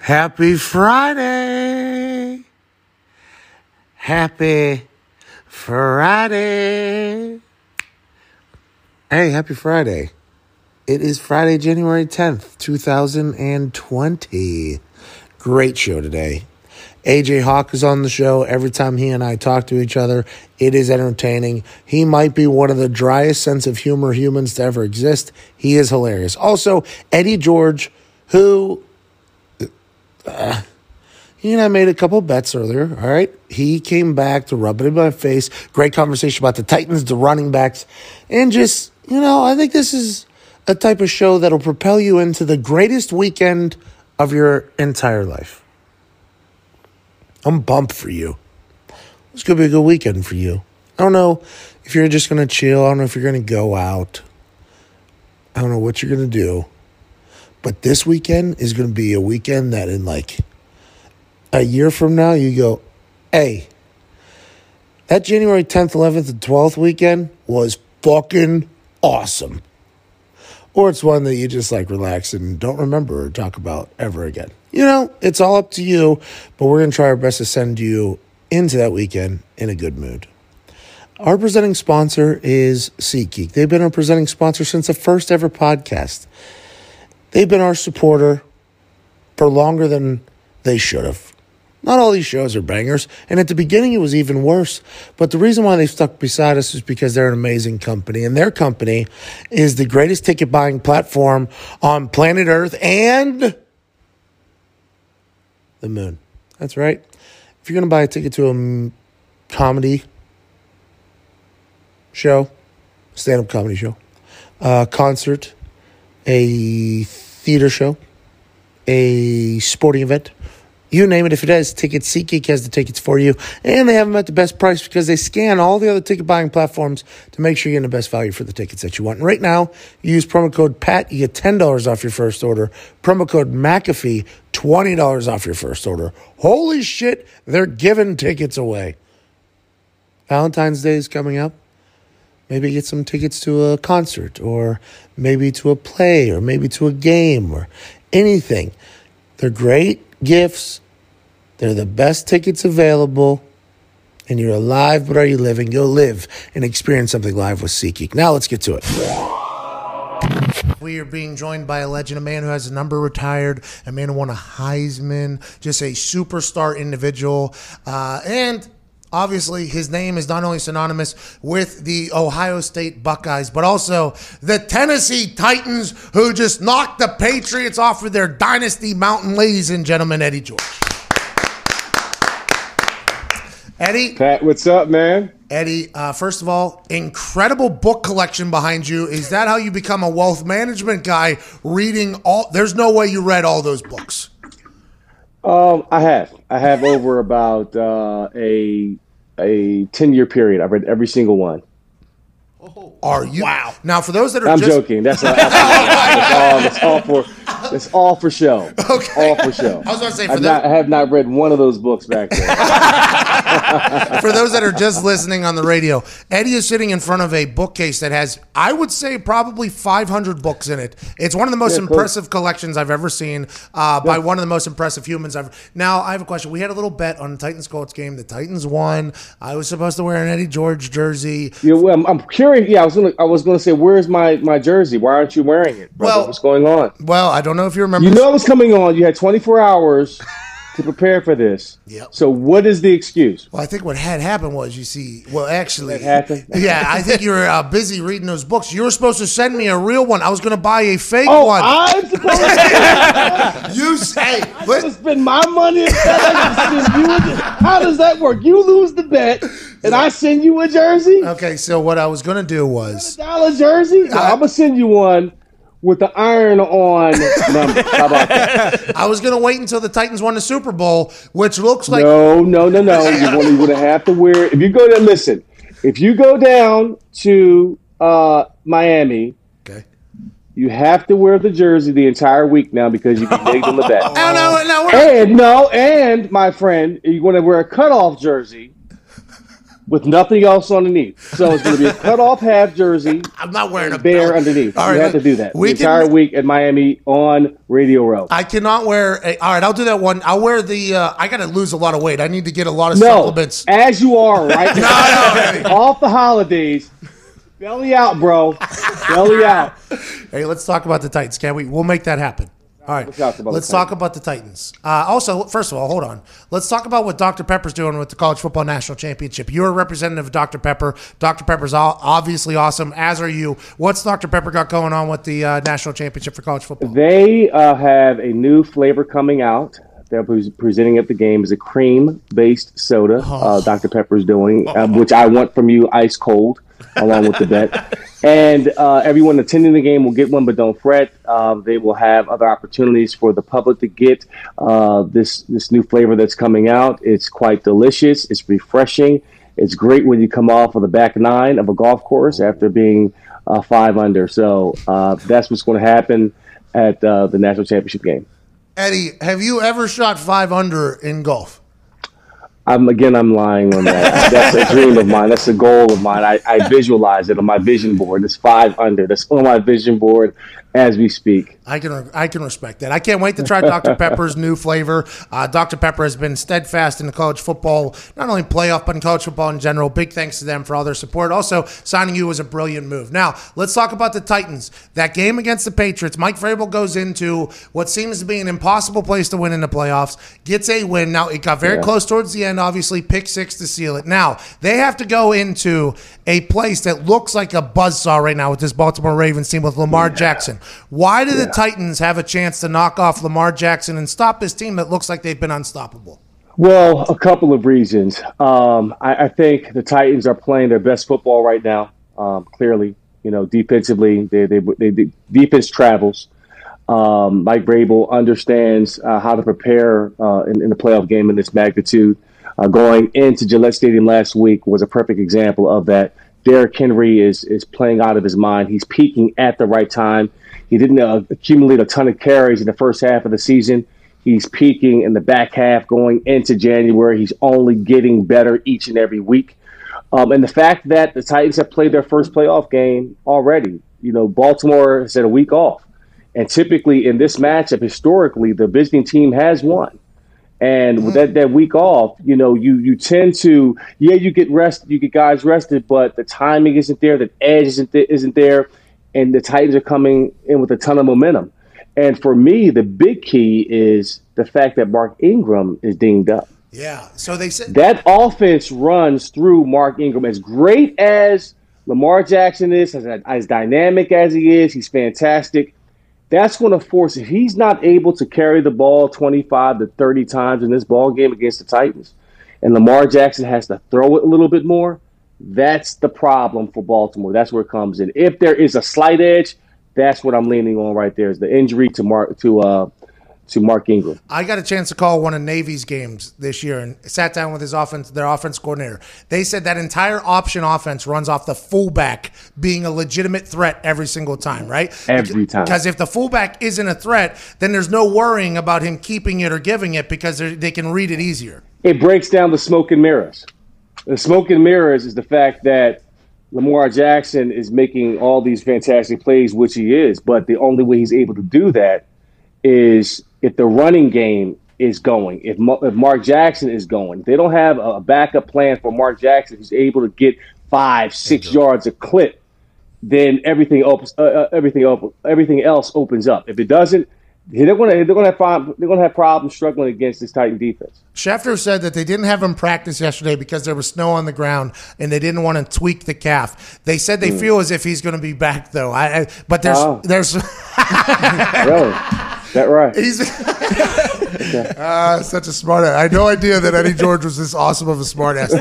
Happy Friday. Happy Friday. Hey, happy Friday. It is Friday, January 10th, 2020. Great show today. AJ Hawk is on the show. Every time he and I talk to each other, it is entertaining. He might be one of the driest sense of humor humans to ever exist. He is hilarious. Also, Eddie George, who uh, he and I made a couple bets earlier. All right. He came back to rub it in my face. Great conversation about the Titans, the running backs, and just, you know, I think this is a type of show that'll propel you into the greatest weekend of your entire life. I'm pumped for you. It's going to be a good weekend for you. I don't know if you're just going to chill. I don't know if you're going to go out. I don't know what you're going to do. But this weekend is going to be a weekend that in like a year from now, you go, hey, that January 10th, 11th, and 12th weekend was fucking awesome. Or it's one that you just like relax and don't remember or talk about ever again. You know, it's all up to you, but we're going to try our best to send you into that weekend in a good mood. Our presenting sponsor is SeatGeek. They've been our presenting sponsor since the first ever podcast. They've been our supporter for longer than they should have. Not all these shows are bangers, and at the beginning it was even worse. But the reason why they stuck beside us is because they're an amazing company, and their company is the greatest ticket buying platform on planet Earth and the moon. That's right. If you're going to buy a ticket to a comedy show, stand up comedy show, a concert, a theater show, a sporting event, you name it. If it has tickets, SeatGeek has the tickets for you. And they have them at the best price because they scan all the other ticket buying platforms to make sure you're getting the best value for the tickets that you want. And right now, you use promo code PAT, you get $10 off your first order. Promo code McAfee, $20 off your first order. Holy shit, they're giving tickets away. Valentine's Day is coming up. Maybe get some tickets to a concert or maybe to a play or maybe to a game or anything. They're great gifts. They're the best tickets available. And you're alive, but are you living? Go live and experience something live with SeatGeek. Now let's get to it. We are being joined by a legend, a man who has a number retired, a man who won a Heisman, just a superstar individual. Uh, and obviously, his name is not only synonymous with the Ohio State Buckeyes, but also the Tennessee Titans, who just knocked the Patriots off of their dynasty mountain. Ladies and gentlemen, Eddie George. Eddie, Pat, what's up, man? Eddie, uh, first of all, incredible book collection behind you. Is that how you become a wealth management guy? Reading all, there's no way you read all those books. Um, I have. I have over about uh, a a ten year period. I've read every single one. Are you? Wow. Now, for those that are I'm just, joking. That's, not, that's, all, that's all for that's all for show. Okay. All for show. I was gonna say, for I've not, I have not read one of those books back there. for those that are just listening on the radio, Eddie is sitting in front of a bookcase that has, I would say, probably 500 books in it. It's one of the most Yeah, impressive collections I've ever seen uh, by one of the most impressive humans I've. Now, I have a question. We had a little bet on the Titans Colts game. The Titans won. I was supposed to wear an Eddie George jersey. Yeah, well, I'm, I'm curious. Yeah, I was gonna I was gonna say, where's my my jersey? Why aren't you wearing it? Brother? Well- what's going on? Well, I don't know if you remember. You know it was coming on. You had 24 hours to prepare for this. Yep. So what is the excuse? Well, I think what had happened was, you see, well, actually, yeah, I think you were uh, busy reading those books. You were supposed to send me a real one. I was going to buy a fake Oh, one. I'm supposed to. you say, I'm gonna spend my money instead you a, How does that work? You lose the bet, and I send you a jersey, okay. So what I was going to do was, dollar jersey. I'm gonna send you one with the iron on numbers. How about that? I was going to wait until the Titans won the Super Bowl, which looks like no, no, no, no. You're going to have to wear. If you go there, listen. If you go down to uh, Miami, okay. you have to wear the jersey the entire week now because you can nagged on the back. Oh, no, no, And no, and my friend, you're going to wear a cutoff jersey with nothing else underneath. So it's going to be a cut off half jersey, I'm not wearing a bare belt. underneath. All you have to do that we the entire week at Miami on Radio Row. I cannot wear. A, all right, I'll do that one. I'll wear the. Uh, I got to lose a lot of weight. I need to get a lot of no, supplements. as you are right now, no, Eddie. off the holidays. Belly out, bro. Belly out. Hey, let's talk about the Titans, can we? We'll make that happen. All right, Let's talk about the let's talk about the Titans. Uh, also, first of all, hold on. Let's talk about what Dr. Pepper's doing with the College Football National Championship. You're a representative of Dr. Pepper. Dr. Pepper's obviously awesome, as are you. What's Dr. Pepper got going on with the uh, National Championship for college football? They uh, have a new flavor coming out. They're pre- presenting at the game is a cream-based soda. Uh, Dr. Pepper's doing, uh, which I want from you, ice cold, along with the bet. And uh, everyone attending the game will get one, but don't fret. Uh, they will have other opportunities for the public to get uh, this this new flavor that's coming out. It's quite delicious. It's refreshing. It's great when you come off of the back nine of a golf course after being uh, five under. So uh, that's what's going to happen at uh, the national championship game. Eddie, have you ever shot five under in golf? I'm again. I'm lying on that. That's a dream of mine. That's a goal of mine. I, I visualize it on my vision board. It's five under. That's on my vision board as we speak. I can I can respect that. I can't wait to try Dr. Pepper's new flavor. Uh, Dr. Pepper has been steadfast in the college football, not only playoff, but in college football in general. Big thanks to them for all their support. Also, signing you was a brilliant move. Now, let's talk about the Titans. That game against the Patriots, Mike Vrabel goes into what seems to be an impossible place to win in the playoffs, gets a win. Now, it got very Yeah. close towards the end, obviously, pick six to seal it. Now, they have to go into a place that looks like a buzzsaw right now with this Baltimore Ravens team with Lamar Jackson. Why do the Titans have a chance to knock off Lamar Jackson and stop this team that looks like they've been unstoppable? Well, a couple of reasons. Um, I, I think the Titans are playing their best football right now. Um, clearly, you know, defensively, they, they, they, they defense travels. Um, Mike Vrabel understands uh, how to prepare uh, in, in the playoff game in this magnitude. Uh, going into Gillette Stadium last week was a perfect example of that. Derrick Henry is is playing out of his mind. He's peaking at the right time. He didn't uh, accumulate a ton of carries in the first half of the season. He's peaking in the back half going into January. He's only getting better each and every week. Um, and the fact that the Titans have played their first playoff game already, you know, Baltimore has had a week off. And typically in this matchup, historically, the visiting team has won. And with that, that week off, you know, you you tend to yeah, you get rest, you get guys rested, but the timing isn't there, the edge isn't th- isn't there, and the Titans are coming in with a ton of momentum. And for me, the big key is the fact that Mark Ingram is dinged up. Yeah. So they said That offense runs through Mark Ingram. As great as Lamar Jackson is, as, as dynamic as he is, he's fantastic. That's going to force if he's not able to carry the ball 25 to 30 times in this ball game against the Titans, and Lamar Jackson has to throw it a little bit more. That's the problem for Baltimore. That's where it comes in. If there is a slight edge, that's what I'm leaning on right there. Is the injury to Mark to uh to Mark Ingram. I got a chance to call one of Navy's games this year and sat down with his offense, their offense coordinator. They said that entire option offense runs off the fullback being a legitimate threat every single time, right? Every time. Because if the fullback isn't a threat, then there's no worrying about him keeping it or giving it because they can read it easier. it breaks down the smoke and mirrors. The smoke and mirrors is the fact that Lamar Jackson is making all these fantastic plays, which he is, but the only way he's able to do that is if the running game is going, if, Ma- if Mark Jackson is going. They don't have a backup plan for Mark Jackson who's able to get five, six yards a clip. Then everything opens, uh, uh, everything op- everything else opens up. If it doesn't, they're going to they're going to have prob- they're going to have problems struggling against this Titan defense. Schefter said that they didn't have him practice yesterday because there was snow on the ground and they didn't want to tweak the calf. They said they feel as if he's going to be back though. I, I but there's Oh. there's Really? That right. He's ah, such a smart ass. I had no idea that Eddie George was this awesome of a smart ass.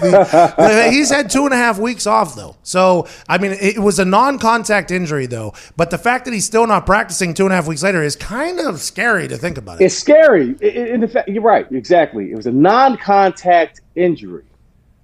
He's had two and a half weeks off though. So I mean, it was a non-contact injury though. But the fact that he's still not practicing two and a half weeks later is kind of scary to think about it. It's scary. In the fact, you're right. Exactly. It was a non-contact injury.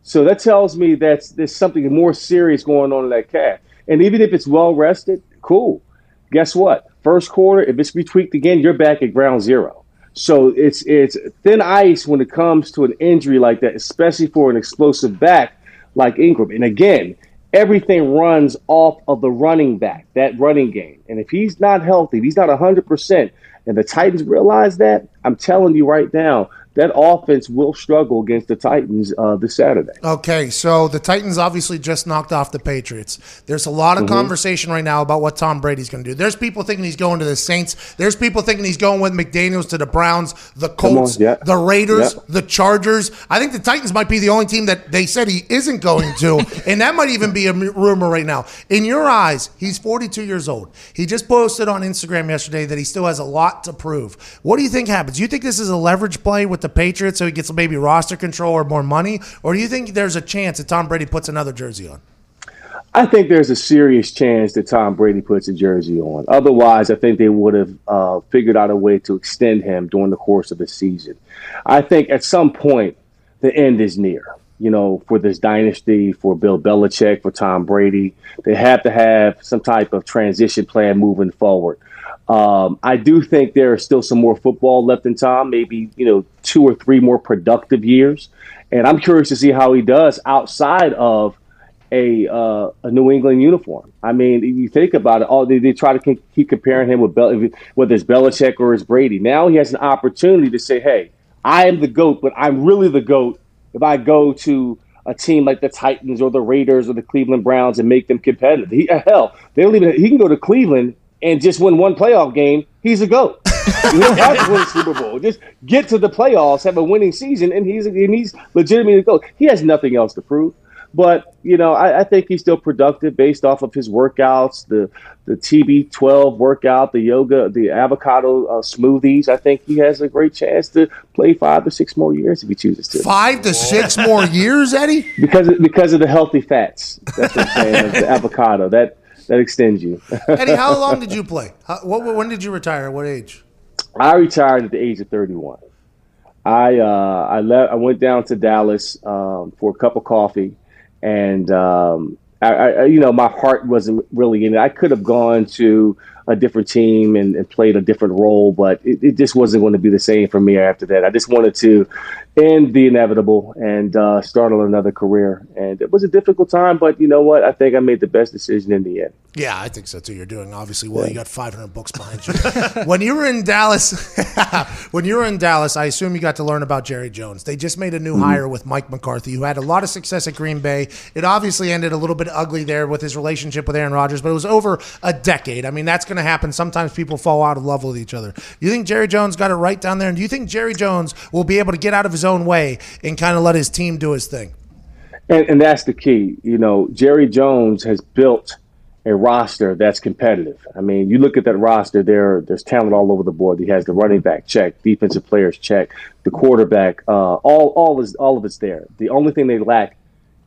So that tells me that there's something more serious going on in that calf. And even if it's well rested, cool. Guess what? First quarter, if it's retweaked again, you're back at ground zero. So it's it's thin ice when it comes to an injury like that, especially for an explosive back like Ingram. And again, everything runs off of the running back, that running game. And if he's not healthy, if he's not 100%, and the Titans realize that, I'm telling you right now, that offense will struggle against the Titans uh, this Saturday. Okay, so the Titans obviously just knocked off the Patriots. There's a lot of mm-hmm. conversation right now about what Tom Brady's going to do. There's people thinking he's going to the Saints. There's people thinking he's going with McDaniels to the Browns, the Colts, yeah. the Raiders, yeah. the Chargers. I think the Titans might be the only team that they said he isn't going to, and that might even be a rumor right now. In your eyes, he's 42 years old. He just posted on Instagram yesterday that he still has a lot to prove. What do you think happens? Do you think this is a leverage play with the the Patriots so he gets maybe roster control or more money? Or do you think there's a chance that Tom Brady puts another jersey on? I think there's a serious chance that Tom Brady puts a jersey on. Otherwise, I think they would have uh, figured out a way to extend him during the course of the season. I think at some point, the end is near. You know, for this dynasty, for Bill Belichick, for Tom Brady, they have to have some type of transition plan moving forward. Um, I do think there is still some more football left in Tom, maybe, you know, two or three more productive years. And I'm curious to see how he does outside of a, uh, a New England uniform. I mean, you think about it, all they, they try to keep comparing him with Bel- whether it's Belichick or it's Brady. Now he has an opportunity to say, hey, I am the GOAT, but I'm really the GOAT if I go to a team like the Titans or the Raiders or the Cleveland Browns and make them competitive. He, hell, they don't even, he can go to Cleveland and just win one playoff game, he's a goat. you don't have to win a Super Bowl. Just get to the playoffs, have a winning season, and he's and he's legitimately a goat. He has nothing else to prove. But you know, I, I, think he's still productive based off of his workouts, the the TB12 workout, the yoga, the avocado uh, smoothies. I think he has a great chance to play five to six more years if he chooses to. Five to six more years, Eddie? Because of, because of the healthy fats. That's what I'm saying. the avocado that that extends you. Eddie, how long did you play? How, what, when did you retire? What age? I retired at the age of 31. I uh, I left. I went down to Dallas um, for a cup of coffee, and um, I, I, you know, my heart wasn't really in it. I could have gone to a different team and, and played a different role, but it, it, just wasn't going to be the same for me after that. I just wanted to end the inevitable and uh, start on another career. And it was a difficult time, but you know what? I think I made the best decision in the end. Yeah, I think so too. You're doing obviously well. Yeah. You got 500 books behind you. when you were in Dallas, when you were in Dallas, I assume you got to learn about Jerry Jones. They just made a new mm-hmm. hire with Mike McCarthy, who had a lot of success at Green Bay. It obviously ended a little bit ugly there with his relationship with Aaron Rodgers, but it was over a decade. I mean, that's going to happen. Sometimes people fall out of love with each other. You think Jerry Jones got it right down there? And do you think Jerry Jones will be able to get out of his own way and kind of let his team do his thing? And, and that's the key. You know, Jerry Jones has built a roster that's competitive. I mean, you look at that roster, there there's talent all over the board. He has the running back check, defensive players check, the quarterback, uh, all all is all of it's there. The only thing they lack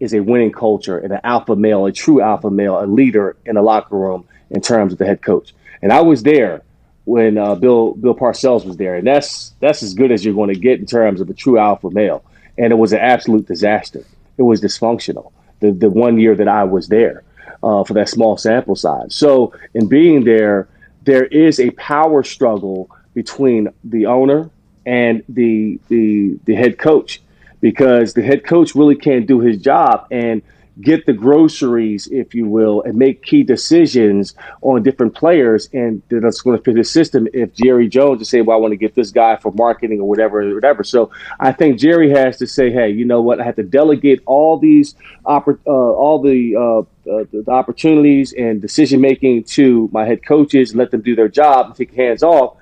is a winning culture and an alpha male, a true alpha male, a leader in the locker room in terms of the head coach. And I was there when uh, Bill Bill Parcells was there, and that's that's as good as you're going to get in terms of a true alpha male. And it was an absolute disaster. It was dysfunctional. The the one year that I was there uh, for that small sample size. So in being there, there is a power struggle between the owner and the the the head coach because the head coach really can't do his job and get the groceries, if you will, and make key decisions on different players, and that's going to fit the system. If Jerry Jones to say, "Well, I want to get this guy for marketing or whatever, whatever," so I think Jerry has to say, "Hey, you know what? I have to delegate all these, oppor- uh, all the, uh, uh, the opportunities and decision making to my head coaches, and let them do their job, and take hands off."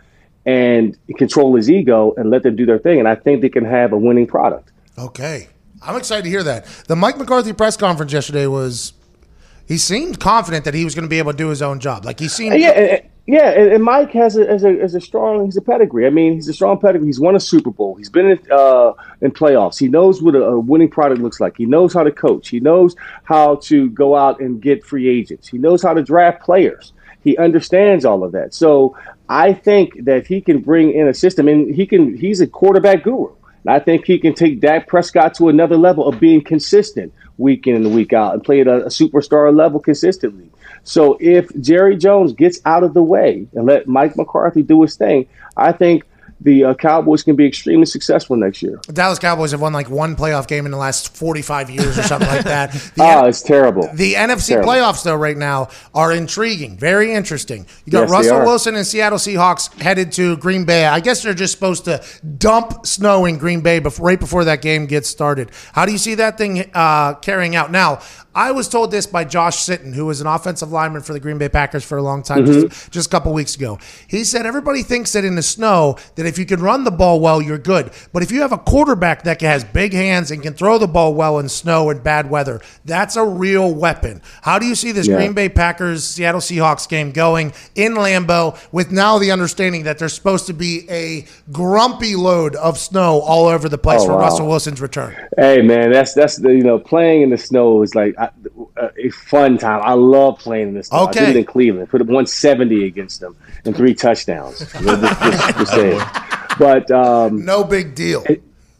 And control his ego and let them do their thing. And I think they can have a winning product. Okay. I'm excited to hear that. The Mike McCarthy press conference yesterday was. He seemed confident that he was going to be able to do his own job. Like he seemed. Yeah, Yeah, and, and Mike has a, has a, has a strong he's a pedigree. I mean, he's a strong pedigree. He's won a Super Bowl. He's been in uh, in playoffs. He knows what a, a winning product looks like. He knows how to coach. He knows how to go out and get free agents. He knows how to draft players. He understands all of that. So I think that he can bring in a system, and he can. He's a quarterback guru. I think he can take Dak Prescott to another level of being consistent week in and week out and play at a, a superstar level consistently. So if Jerry Jones gets out of the way and let Mike McCarthy do his thing, I think the uh, Cowboys can be extremely successful next year. The Dallas Cowboys have won like one playoff game in the last 45 years or something like that. The oh, it's terrible. The NFC terrible. playoffs, though, right now are intriguing, very interesting. You got Yes, Russell. Wilson and Seattle Seahawks headed to Green Bay. I guess they're just supposed to dump snow in Green Bay before, right before that game gets started. How do you see that thing uh, carrying out? Now, I was told this by Josh Sitton, who was an offensive lineman for the Green Bay Packers for a long time, Mm-hmm. just, just a couple weeks ago. He said everybody thinks that in the snow that if you can run the ball well, you're good. But if you have a quarterback that has big hands and can throw the ball well in snow and bad weather, that's a real weapon. How do you see this Yeah. Green Bay Packers Seattle Seahawks game going in Lambeau with now the understanding that there's supposed to be a grumpy load of snow all over the place Oh, for wow. Russell Wilson's return? Hey man, that's that's the you know playing in the snow is like I, a fun time. I love playing this. the snow. I Okay. did it in Cleveland. Put up 170 against them and three touchdowns. Just, just- just saying. But um, No big deal.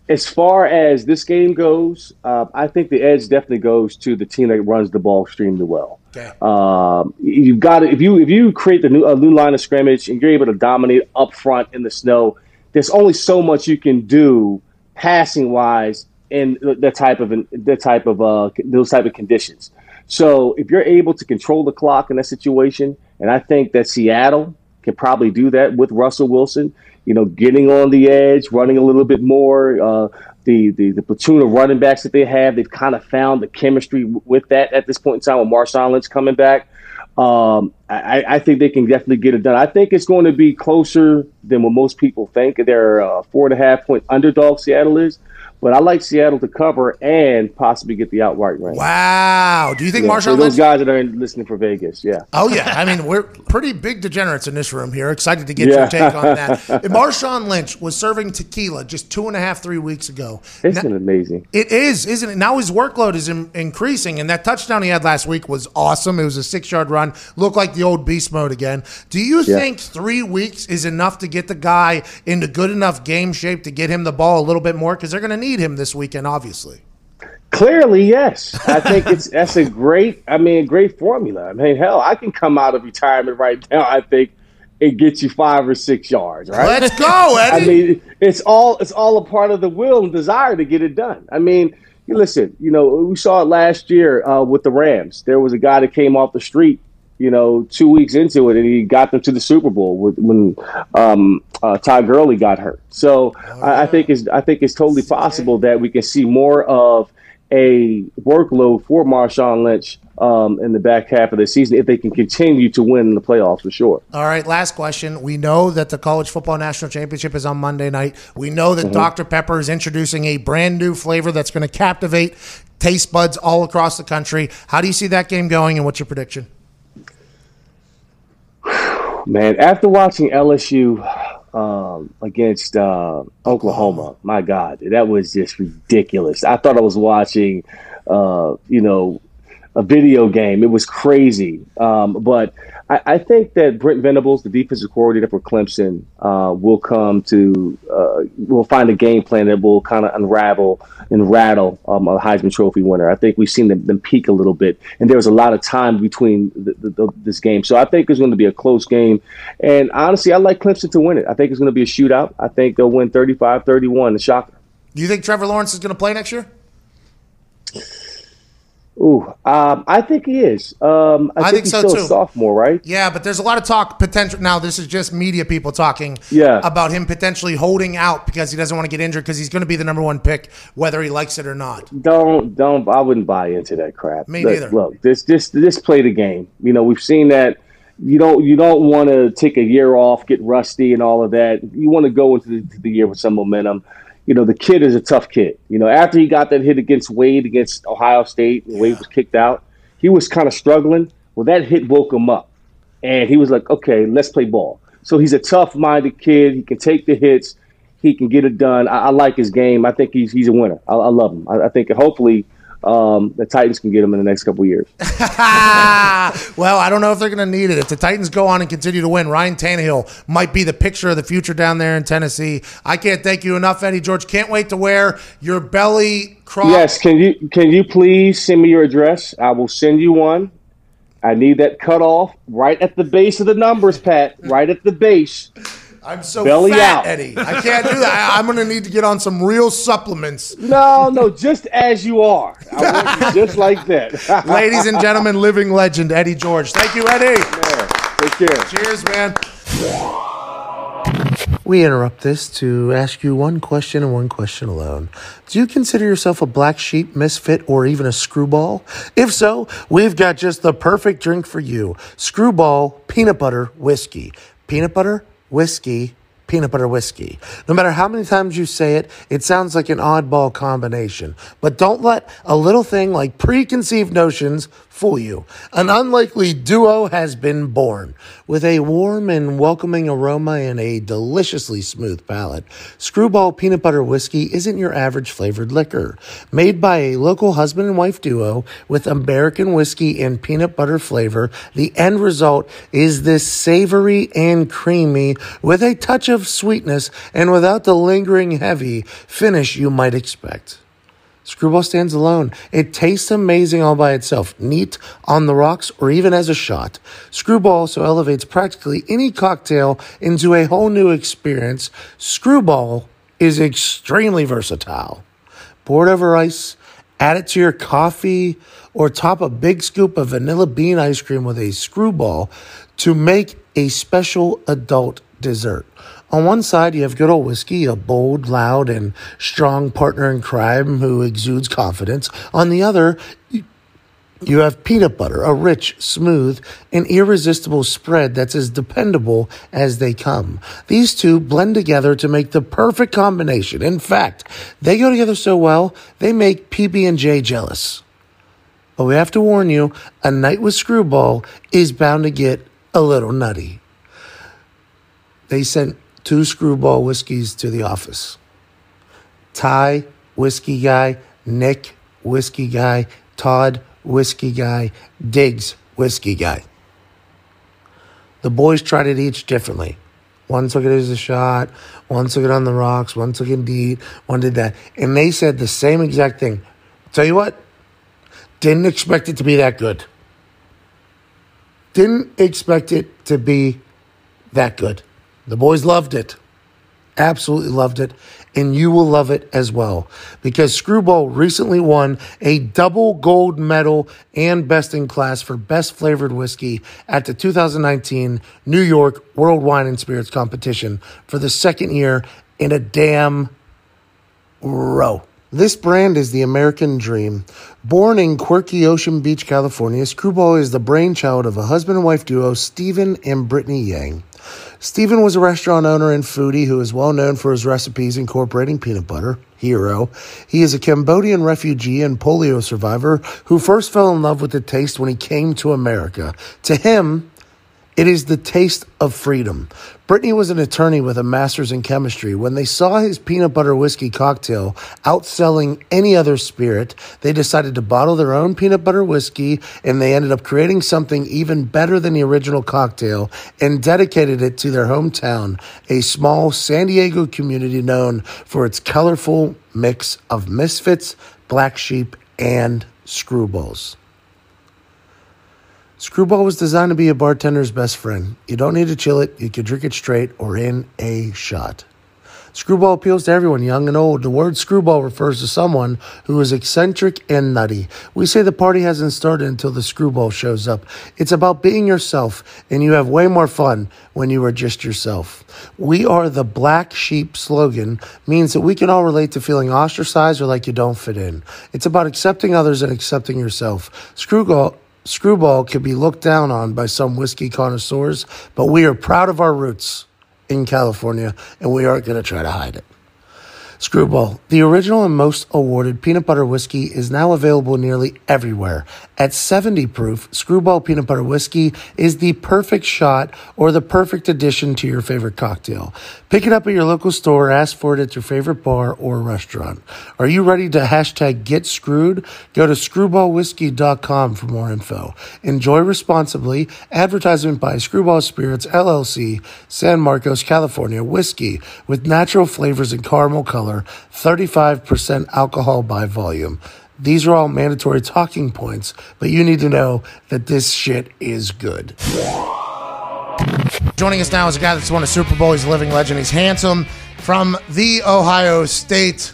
as far as this game goes, uh, I think the edge definitely goes to the team that runs the ball extremely well. Okay. Um, you've got to, if you if you create the new a new line of scrimmage and you're able to dominate up front in the snow, there's only so much you can do passing wise in the type of that type of uh, those type of conditions. So if you're able to control the clock in that situation, and I think that Seattle can probably do that with Russell Wilson, you know, getting on the edge, running a little bit more. Uh, the, the the platoon of running backs that they have, they've kind of found the chemistry with that at this point in time. With Marshawn Lynch coming back, um, I, I think they can definitely get it done. I think it's going to be closer than what most people think. They're uh, four and a half point underdog. Seattle is, but I like Seattle to cover and possibly get the outright win. Wow. Do you think Yeah, Marshawn those Lynch? guys that are in, listening for Vegas, yeah. Oh yeah, I mean we're pretty big degenerates in this room here. Excited to get Yeah. your take on that. If Marshawn Lynch was serving tequila just two and a half, three weeks ago. Isn't Now- it amazing? it is, isn't it? Now his workload is in, increasing, and that touchdown he had last week was awesome. It was a six-yard run, looked like the old beast mode again. Do you Yeah. think three weeks is enough to get the guy into good enough game shape to get him the ball a little bit more? Because they're going to need him this weekend, obviously. Clearly, yes. I think it's that's a great. I mean, great formula. I mean, hell, I can come out of retirement right now. I think it gets you five or six yards. Right. Let's go, Eddie. I mean, it's all it's all a part of the will and desire to get it done. I mean, you listen. You know, we saw it last year uh, with the Rams. There was a guy that came off the street. You know, two weeks into it, and he got them to the Super Bowl with, when um, uh, Todd Gurley got hurt. So I, I think it's I think it's totally possible that we can see more of a workload for Marshawn Lynch um, in the back half of the season if they can continue to win the playoffs for sure. All right, last question. We know that the college football national championship is on Monday night. We know Mm-hmm. that Dr. Pepper is introducing a brand new flavor that's going to captivate taste buds all across the country. How do you see that game going, and what's your prediction? Man, after watching LSU um, against uh, Oklahoma, my God, that was just ridiculous. I thought I was watching, uh, you know, a video game. It was crazy. Um, but I, I think that Brent Venables, the defensive coordinator for Clemson, uh, will come to, uh, will find a game plan that will kind of unravel and rattle um, a Heisman Trophy winner. I think we've seen them, them peak a little bit, and there was a lot of time between the, the, the, this game. So I think it's going to be a close game. And honestly, I like Clemson to win it. I think it's going to be a shootout. I think they'll win 35 31, the shocker. Do you think Trevor Lawrence is going to play next year? Ooh, um, I think he is. Um, I, I think, think he's so, still too. a sophomore, right? Yeah, but there's a lot of talk potential. Now, this is just media people talking Yeah. about him potentially holding out because he doesn't want to get injured because he's going to be the number one pick, whether he likes it or not. Don't don't. I wouldn't buy into that crap. Me look, neither. Look, this this this play the game. You know, we've seen that. You don't you don't want to take a year off, get rusty, and all of that. You want to go into the, the year with some momentum. You know, the kid is a tough kid. You know, after he got that hit against Wade against Ohio State, and Wade was kicked out. He was kind of struggling. Well, that hit woke him up. and he was like, "Okay, let's play ball." So he's a tough-minded kid. He can take the hits. He can get it done. I, I like his game. I think he's he's a winner. I, I love him. I, I think hopefully um, the Titans can get him in the next couple years. well, I don't know if they're going to need it. If the Titans go on and continue to win, Ryan Tannehill might be the picture of the future down there in Tennessee. I can't thank you enough, Eddie George. Can't wait to wear your belly cross. Yes, can you can you please send me your address? I will send you one. I need that cut off right at the base of the numbers, Pat. Right at the base. I'm so Belly fat, out. Eddie. I can't do that. I, I'm going to need to get on some real supplements. No, no, just as you are. I want you just like that. Ladies and gentlemen, living legend, Eddie George. Thank you, Eddie. Yeah, Take care. Cheers, man. We interrupt this to ask you one question and one question alone. Do you consider yourself a black sheep, misfit, or even a screwball? If so, we've got just the perfect drink for you Screwball Peanut Butter Whiskey. Peanut butter, whiskey, peanut butter whiskey. No matter how many times you say it, it sounds like an oddball combination. But don't let a little thing like preconceived notions fool you. An unlikely duo has been born. With a warm and welcoming aroma and a deliciously smooth palate, Screwball Peanut Butter Whiskey isn't your average flavored liquor. Made by a local husband and wife duo with American whiskey and peanut butter flavor, the end result is this savory and creamy with a touch of sweetness and without the lingering heavy finish you might expect. Screwball stands alone. It tastes amazing all by itself, neat on the rocks, or even as a shot. Screwball also elevates practically any cocktail into a whole new experience. Screwball is extremely versatile. Pour it over ice, add it to your coffee, or top a big scoop of vanilla bean ice cream with a screwball to make a special adult dessert. On one side, you have good old whiskey, a bold, loud, and strong partner in crime who exudes confidence. On the other, you have peanut butter, a rich, smooth, and irresistible spread that's as dependable as they come. These two blend together to make the perfect combination. In fact, they go together so well, they make PB&J jealous. But we have to warn you, a night with Screwball is bound to get a little nutty. They sent two Screwball whiskeys to the office. Ty, whiskey guy, Nick, whiskey guy, Todd, whiskey guy, Diggs, whiskey guy. The boys tried it each differently. One took it as a shot, one took it on the rocks, one took it deep, one did that. And they said the same exact thing. Tell you what, didn't expect it to be that good. Didn't expect it to be that good. The boys loved it. Absolutely loved it. And you will love it as well. Because Screwball recently won a double gold medal and best in class for best flavored whiskey at the 2019 New York World Wine and Spirits competition for the second year in a damn row. This brand is the American dream. Born in quirky Ocean Beach, California, Screwball is the brainchild of a husband and wife duo, Steven and Brittany Yeng. Steven was a restaurant owner and foodie who is well known for his recipes incorporating peanut butter. Hero. He is a Cambodian refugee and polio survivor who first fell in love with the taste when he came to America. To him, it is the taste of freedom. Brittany was an attorney with a master's in chemistry. When they saw his peanut butter whiskey cocktail outselling any other spirit, they decided to bottle their own peanut butter whiskey and they ended up creating something even better than the original cocktail and dedicated it to their hometown, a small San Diego community known for its colorful mix of misfits, black sheep, and screwballs. Screwball was designed to be a bartender's best friend. You don't need to chill it, you can drink it straight or in a shot. Screwball appeals to everyone, young and old. The word screwball refers to someone who is eccentric and nutty. We say the party hasn't started until the screwball shows up. It's about being yourself, and you have way more fun when you are just yourself. We are the black sheep slogan means that we can all relate to feeling ostracized or like you don't fit in. It's about accepting others and accepting yourself. Screwball Screwball can be looked down on by some whiskey connoisseurs, but we are proud of our roots in California and we aren't going to try to hide it. Screwball, the original and most awarded peanut butter whiskey, is now available nearly everywhere. At 70 proof, Screwball peanut butter whiskey is the perfect shot or the perfect addition to your favorite cocktail. Pick it up at your local store, ask for it at your favorite bar or restaurant. Are you ready to hashtag get screwed? Go to screwballwhiskey.com for more info. Enjoy responsibly. Advertisement by Screwball Spirits LLC, San Marcos, California. Whiskey with natural flavors and caramel color, 35% alcohol by volume. These are all mandatory talking points, but you need to know that this shit is good. Joining us now is a guy that's won a Super Bowl. He's a living legend. He's handsome from the Ohio State.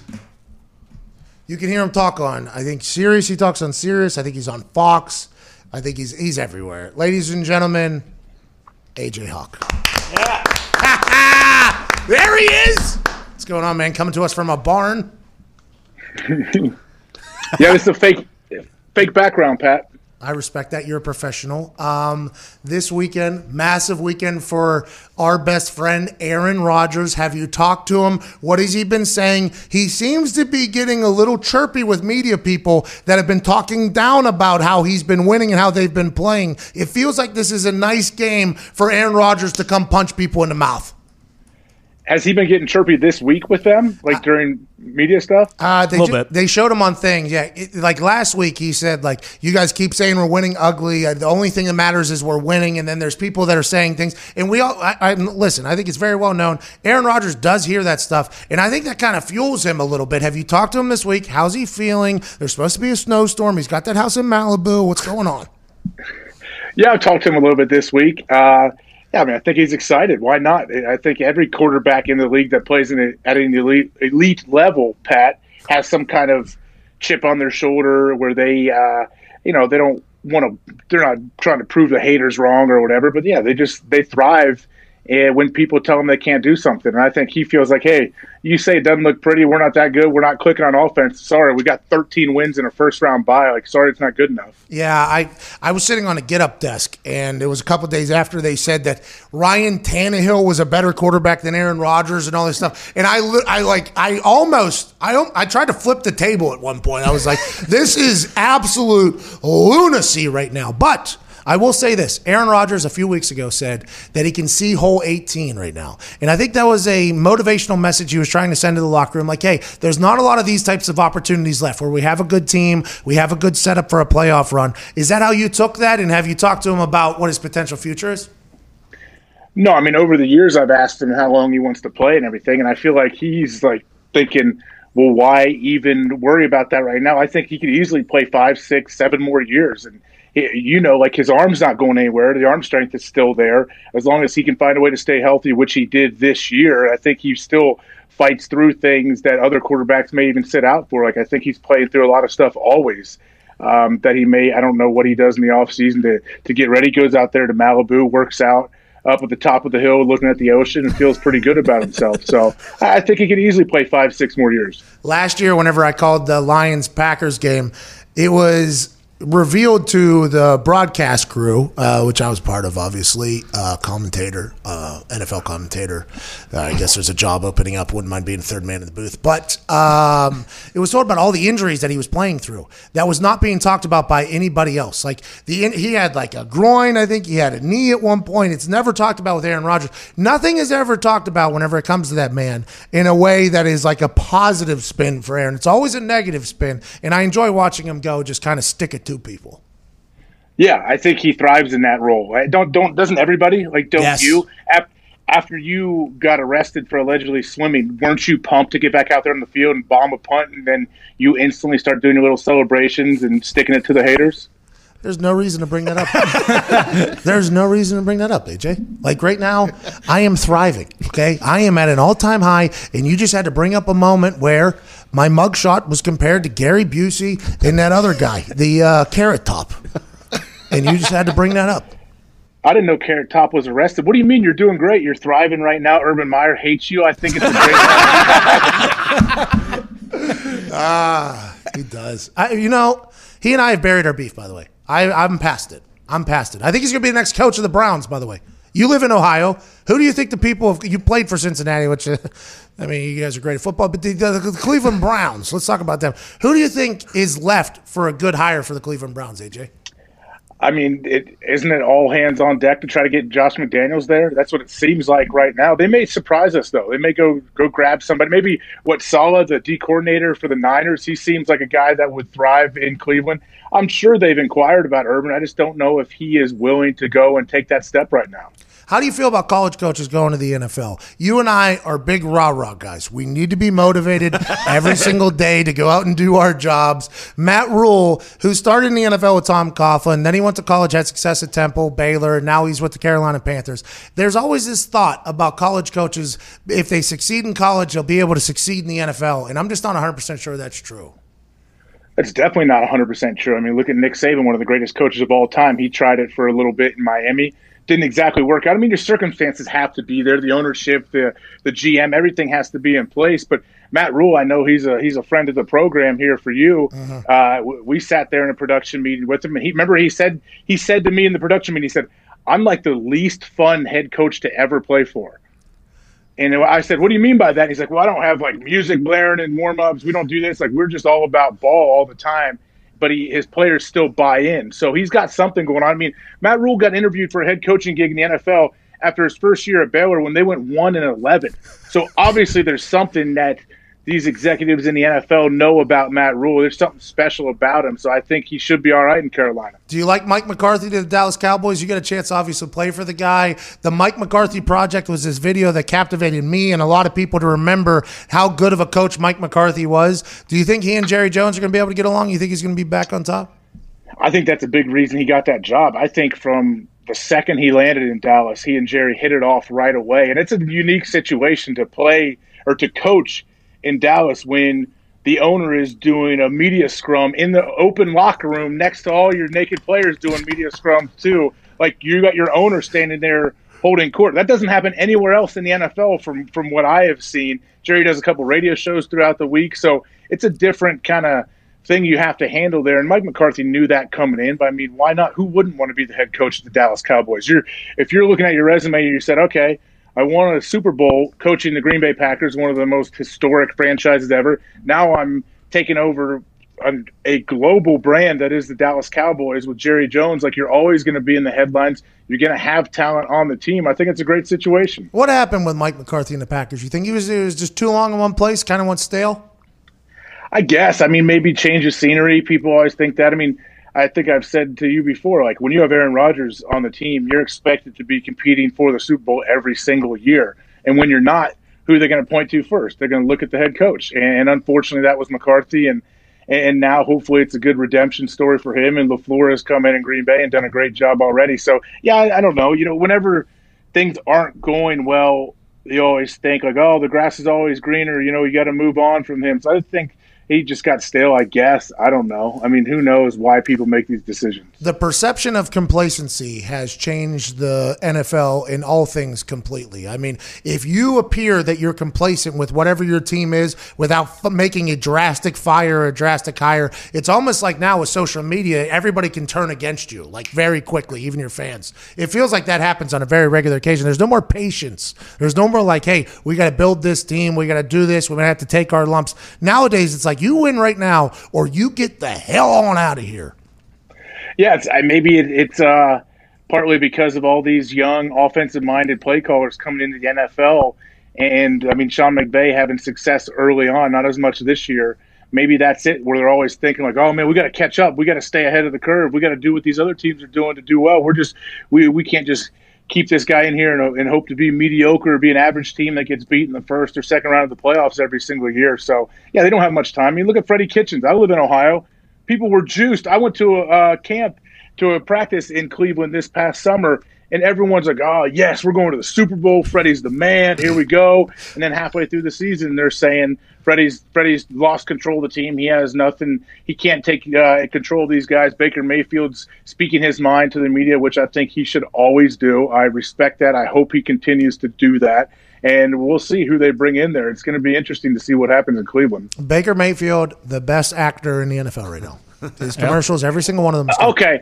You can hear him talk on, I think, Sirius. He talks on Sirius. I think he's on Fox. I think he's he's everywhere. Ladies and gentlemen, AJ Hawk. Yeah. there he is. Going on, man? Coming to us from a barn. yeah, it's a fake fake background, Pat. I respect that. You're a professional. Um, this weekend, massive weekend for our best friend, Aaron Rodgers. Have you talked to him? What has he been saying? He seems to be getting a little chirpy with media people that have been talking down about how he's been winning and how they've been playing. It feels like this is a nice game for Aaron Rodgers to come punch people in the mouth. Has he been getting chirpy this week with them, like during media stuff? Uh, they, ju- they showed him on things. Yeah, it, like last week, he said like, "You guys keep saying we're winning ugly. Uh, the only thing that matters is we're winning." And then there's people that are saying things, and we all. I, I listen. I think it's very well known. Aaron Rodgers does hear that stuff, and I think that kind of fuels him a little bit. Have you talked to him this week? How's he feeling? There's supposed to be a snowstorm. He's got that house in Malibu. What's going on? Yeah, I've talked to him a little bit this week. Uh, yeah, I mean, I think he's excited. Why not? I think every quarterback in the league that plays a, at an elite, elite level, Pat, has some kind of chip on their shoulder where they, uh, you know, they don't want to. They're not trying to prove the haters wrong or whatever. But yeah, they just they thrive Eh, when people tell him they can't do something. And I think he feels like, hey, you say it doesn't look pretty. We're not that good. We're not clicking on offense. Sorry, we got 13 wins in a first round bye. Like, sorry, it's not good enough. Yeah, I I was sitting on a get up desk, and it was a couple days after they said that Ryan Tannehill was a better quarterback than Aaron Rodgers and all this stuff. And I I like I almost I I tried to flip the table at one point. I was like, this is absolute lunacy right now, but. I will say this Aaron Rodgers a few weeks ago said that he can see hole 18 right now. And I think that was a motivational message he was trying to send to the locker room like, hey, there's not a lot of these types of opportunities left where we have a good team, we have a good setup for a playoff run. Is that how you took that? And have you talked to him about what his potential future is? No, I mean, over the years, I've asked him how long he wants to play and everything. And I feel like he's like thinking, well, why even worry about that right now? I think he could easily play five, six, seven more years. And you know, like his arm's not going anywhere. The arm strength is still there. As long as he can find a way to stay healthy, which he did this year, I think he still fights through things that other quarterbacks may even sit out for. Like I think he's playing through a lot of stuff always. Um, that he may, I don't know what he does in the off season to, to get ready. Goes out there to Malibu, works out up at the top of the hill, looking at the ocean, and feels pretty good about himself. So I think he could easily play five, six more years. Last year, whenever I called the Lions Packers game, it was revealed to the broadcast crew, uh, which I was part of, obviously, uh, commentator, uh, NFL commentator. Uh, I guess there's a job opening up. Wouldn't mind being third man in the booth. But um, it was told about all the injuries that he was playing through. That was not being talked about by anybody else. Like the he had like a groin. I think he had a knee at one point. It's never talked about with Aaron Rodgers. Nothing is ever talked about whenever it comes to that man in a way that is like a positive spin for Aaron. It's always a negative spin, and I enjoy watching him go. Just kind of stick it two people. Yeah, I think he thrives in that role. Don't don't doesn't everybody like don't yes. you? After you got arrested for allegedly swimming, weren't you pumped to get back out there on the field and bomb a punt, and then you instantly start doing your little celebrations and sticking it to the haters? There's no reason to bring that up. There's no reason to bring that up, AJ. Like right now, I am thriving. Okay, I am at an all-time high, and you just had to bring up a moment where my mugshot was compared to Gary Busey and that other guy, the uh, Carrot Top, and you just had to bring that up. I didn't know Carrot Top was arrested. What do you mean you're doing great? You're thriving right now. Urban Meyer hates you. I think it's a great. ah, he does. I, you know, he and I have buried our beef. By the way, I, I'm past it. I'm past it. I think he's going to be the next coach of the Browns. By the way, You live in Ohio. Who do you think the people of, you played for Cincinnati, which uh, I mean, you guys are great at football, but the, the, the Cleveland Browns. Let's talk about them. Who do you think is left for a good hire for the Cleveland Browns, AJ? I mean, it, isn't it all hands on deck to try to get Josh McDaniels there? That's what it seems like right now. They may surprise us though. They may go go grab somebody. Maybe what Saleh, the D coordinator for the Niners, he seems like a guy that would thrive in Cleveland. I'm sure they've inquired about Urban. I just don't know if he is willing to go and take that step right now. How do you feel about college coaches going to the NFL? You and I are big rah rah guys. We need to be motivated every single day to go out and do our jobs. Matt Rhule, who started in the NFL with Tom Coughlin, then he went to college, had success at Temple, Baylor, now he's with the Carolina Panthers. There's always this thought about college coaches if they succeed in college, they'll be able to succeed in the NFL. And I'm just not 100% sure that's true. That's definitely not 100% true. I mean, look at Nick Saban, one of the greatest coaches of all time. He tried it for a little bit in Miami didn't exactly work out. I mean, your circumstances have to be there. The ownership, the the GM, everything has to be in place. But Matt Rhule, I know he's a he's a friend of the program here for you. Uh-huh. Uh, we sat there in a production meeting with him, and he remember he said he said to me in the production meeting, he said, "I'm like the least fun head coach to ever play for." And I said, "What do you mean by that?" And he's like, "Well, I don't have like music blaring and warm ups. We don't do this. Like we're just all about ball all the time." But he, his players still buy in. So he's got something going on. I mean, Matt Rhule got interviewed for a head coaching gig in the NFL after his first year at Baylor when they went one and eleven. So obviously, there's something that these executives in the NFL know about Matt Rhule. There's something special about him, so I think he should be all right in Carolina. Do you like Mike McCarthy to the Dallas Cowboys? You get a chance, obviously, to play for the guy. The Mike McCarthy project was this video that captivated me and a lot of people to remember how good of a coach Mike McCarthy was. Do you think he and Jerry Jones are going to be able to get along? You think he's going to be back on top? I think that's a big reason he got that job. I think from the second he landed in Dallas, he and Jerry hit it off right away. And it's a unique situation to play or to coach in Dallas when the owner is doing a media scrum in the open locker room next to all your naked players doing media scrum too. Like you got your owner standing there holding court. That doesn't happen anywhere else in the NFL from from what I have seen. Jerry does a couple radio shows throughout the week, so it's a different kind of thing you have to handle there. And Mike McCarthy knew that coming in. But I mean, why not? Who wouldn't want to be the head coach of the Dallas Cowboys? You're if you're looking at your resume, and you said, okay, I won a Super Bowl coaching the Green Bay Packers, one of the most historic franchises ever. Now I'm taking over a, a, global brand that is the Dallas Cowboys with Jerry Jones. Like you're always going to be in the headlines. You're going to have talent on the team. I think it's a great situation. What happened with Mike McCarthy and the Packers? You think he was, it was just too long in one place, kind of went stale? I guess. I mean, maybe change of scenery. People always think that. I mean, I think I've said to you before, like when you have Aaron Rodgers on the team, you're expected to be competing for the Super Bowl every single year. And when you're not, who are they going to point to first? They're going to look at the head coach. And unfortunately, that was McCarthy. And and now hopefully it's a good redemption story for him. And LaFleur has come in in Green Bay and done a great job already. So yeah, I, I don't know. You know, whenever things aren't going well, you always think like, oh, the grass is always greener. You know, you got to move on from him. So I think he just got stale, I guess. I don't know. I mean, who knows why people make these decisions? The perception of complacency has changed the NFL in all things completely. I mean, if you appear that you're complacent with whatever your team is without f- making a drastic fire or a drastic hire, it's almost like now with social media, everybody can turn against you like very quickly, even your fans. It feels like that happens on a very regular occasion. There's no more patience. There's no more like, hey, we got to build this team. We got to do this. We're going to have to take our lumps. Nowadays, it's like, like you win right now, or you get the hell on out of here. Yeah, it's, maybe it, it's uh, partly because of all these young offensive-minded play callers coming into the NFL, and I mean Sean McVay having success early on, not as much this year. Maybe that's it, where they're always thinking like, "Oh man, we got to catch up. We got to stay ahead of the curve. We got to do what these other teams are doing to do well. We're just we we can't just." Keep this guy in here and, and, hope to be mediocre or be an average team that gets beat in the first or second round of the playoffs every single year. So, yeah, they don't have much time. I mean, look at Freddie Kitchens. I live in Ohio. People were juiced. I went to a, a camp to a practice in Cleveland this past summer, and everyone's like, "Oh, yes, we're going to the Super Bowl. Freddie's the man. Here we go." And then halfway through the season, they're saying Freddie's Freddie's lost control of the team. He has nothing. He can't take uh, control of these guys. Baker Mayfield's speaking his mind to the media, which I think he should always do. I respect that. I hope he continues to do that. And we'll see who they bring in there. It's going to be interesting to see what happens in Cleveland. Baker Mayfield, the best actor in the NFL right now. His commercials, every single one of them. Okay,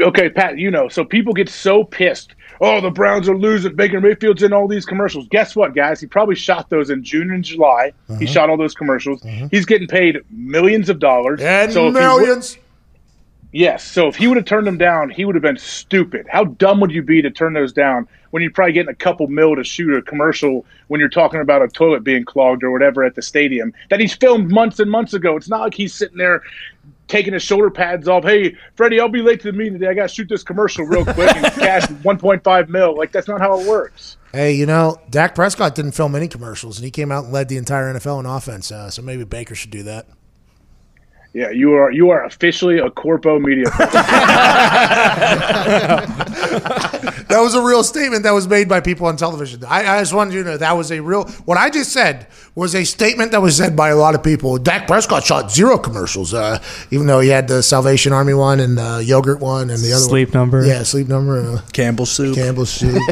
okay, Pat. You know, so people get so pissed oh, the Browns are losing. Baker Mayfield's in all these commercials. Guess what, guys? He probably shot those in June and July. Uh-huh. He shot all those commercials. He's getting paid millions of dollars. And So if he would- millions. Yes. So if he would have turned them down, he would have been stupid. How dumb would you be to turn those down when you're probably getting a couple mil to shoot a commercial when you're talking about a toilet being clogged or whatever at the stadium that he's filmed months and months ago? It's not like he's sitting there taking his shoulder pads off. Hey, Freddie, I'll be late to the meeting today. I got to shoot this commercial real quick and cash 1.5 mil. Like that's not how it works. Hey, you know, Dak Prescott didn't film any commercials, and he came out and led the entire NFL in offense. Uh, so maybe Baker should do that. Yeah, you are you are officially a corpo media. That was a real statement that was made by people on television. I, I just wanted you to know that was a real. What I just said was a statement that was said by a lot of people. Dak Prescott shot zero commercials, uh, even though he had the Salvation Army one and the yogurt one and the other Sleep one. number. Yeah, sleep number. Uh, Campbell's soup. Campbell's soup.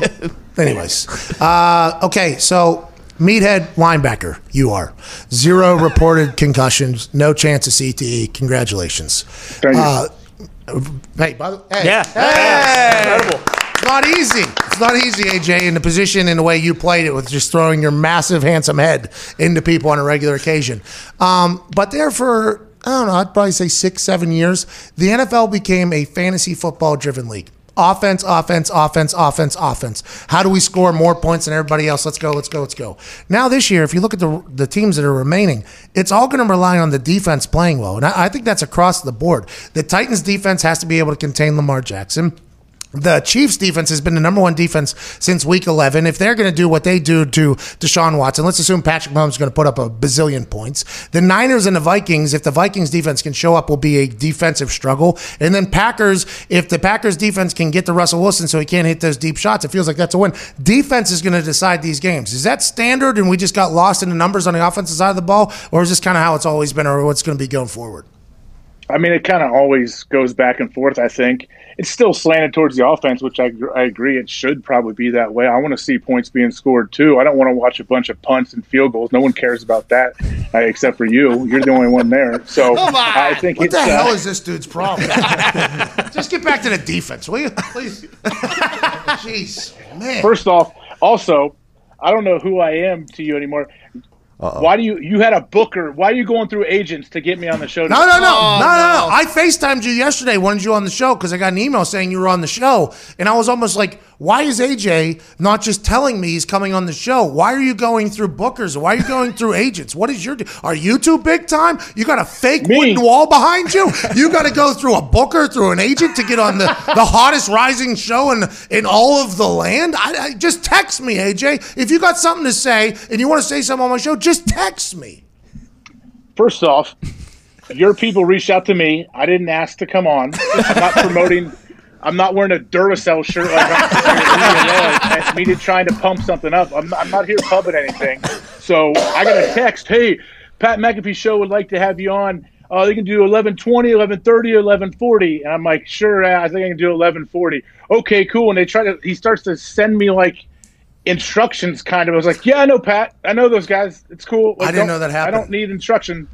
Anyways, uh, okay, so meathead linebacker, you are zero reported concussions, no chance of CTE. Congratulations. Thank you. Uh, hey, by the, hey, Yeah. hey. It's not easy. It's not easy, AJ, in the position and the way you played it with just throwing your massive, handsome head into people on a regular occasion. Um, but there for, I don't know, I'd probably say six, seven years, the NFL became a fantasy football driven league. Offense, offense, offense, offense, offense. How do we score more points than everybody else? Let's go, let's go, let's go. Now this year, if you look at the the teams that are remaining, it's all going to rely on the defense playing well, and I, I think that's across the board. The Titans' defense has to be able to contain Lamar Jackson. The Chiefs defense has been the number one defense since week 11. If they're going to do what they do to Deshaun Watson, let's assume Patrick Mahomes is going to put up a bazillion points. The Niners and the Vikings, if the Vikings defense can show up, will be a defensive struggle. And then Packers, if the Packers defense can get to Russell Wilson so he can't hit those deep shots, it feels like that's a win. Defense is going to decide these games. Is that standard and we just got lost in the numbers on the offensive side of the ball? Or is this kind of how it's always been or what's going to be going forward? I mean, it kind of always goes back and forth. I think it's still slanted towards the offense, which I, I agree it should probably be that way. I want to see points being scored too. I don't want to watch a bunch of punts and field goals. No one cares about that uh, except for you. You're the only one there. So I think What the uh, hell is this dude's problem? Just get back to the defense, will you? Please. Jeez, man. First off, also, I don't know who I am to you anymore. Why do you you had a booker? Why are you going through agents to get me on the show? No, no, no, no, no, oh, no. I FaceTimed you yesterday, wanted you on the show because I got an email saying you were on the show. And I was almost like, why is AJ not just telling me he's coming on the show? Why are you going through bookers? Why are you going through agents? What is your de- Are you too big time? You got a fake Me. wooden wall behind you? You got to go through a booker, through an agent to get on the, the hottest rising show in, in all of the land? I, I Just text me, AJ. If you got something to say and you want to say something on my show, just text me. First off, your people reached out to me. I didn't ask to come on. I'm not promoting. I'm not wearing a Duracell shirt like I'm That's me to trying to pump something up. I'm not, I'm not here pumping anything. So I got a text. Hey, Pat McAfee show would like to have you on. Uh, they can do 1120, 1130, 1140. And I'm like, sure, uh, I think I can do 1140. Okay, cool. And they try to, he starts to send me like instructions kind of. I was like, yeah, I know, Pat. I know those guys. It's cool. Like, I didn't know that happened. I don't need instruction.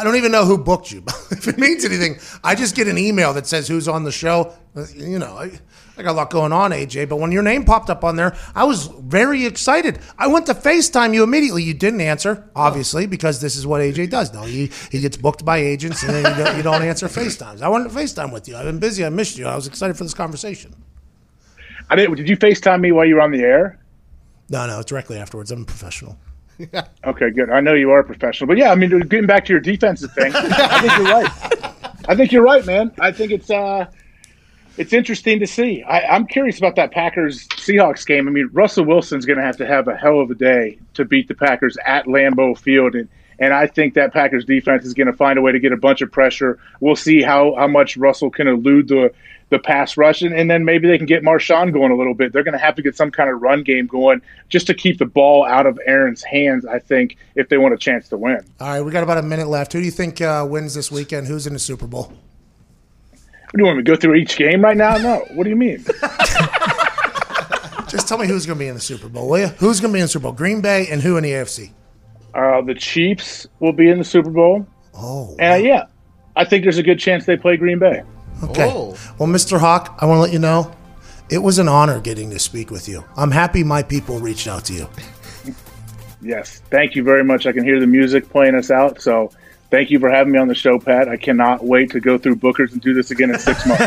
I don't even know who booked you. if it means anything, I just get an email that says who's on the show. You know, I, I got a lot going on, AJ. But when your name popped up on there, I was very excited. I went to FaceTime you immediately. You didn't answer, obviously, because this is what AJ does. No, he, he gets booked by agents and then you don't, you don't answer FaceTimes. I wanted to FaceTime with you. I've been busy. I missed you. I was excited for this conversation. I didn't. Did you FaceTime me while you were on the air? No, no, directly afterwards. I'm a professional. Okay, good. I know you are a professional, but yeah, I mean, getting back to your defensive thing, I think you're right. I think you're right, man. I think it's uh, it's interesting to see. I, I'm curious about that Packers Seahawks game. I mean, Russell Wilson's going to have to have a hell of a day to beat the Packers at Lambeau Field, and and I think that Packers defense is going to find a way to get a bunch of pressure. We'll see how how much Russell can elude the the pass rush, and, and then maybe they can get Marshawn going a little bit. They're going to have to get some kind of run game going just to keep the ball out of Aaron's hands. I think if they want a chance to win. All right, we got about a minute left. Who do you think uh, wins this weekend? Who's in the Super Bowl? What, do you want me to go through each game right now? No. What do you mean? Just tell me who's going to be in the Super Bowl, will you? Who's going to be in the Super Bowl? Green Bay and who in the AFC? Uh, the Chiefs will be in the Super Bowl, Oh, and uh, yeah, I think there's a good chance they play Green Bay. Okay. Oh. Well, Mr. Hawk, I want to let you know it was an honor getting to speak with you. I'm happy my people reached out to you. Yes, thank you very much. I can hear the music playing us out, so thank you for having me on the show, Pat. I cannot wait to go through Booker's and do this again in six months.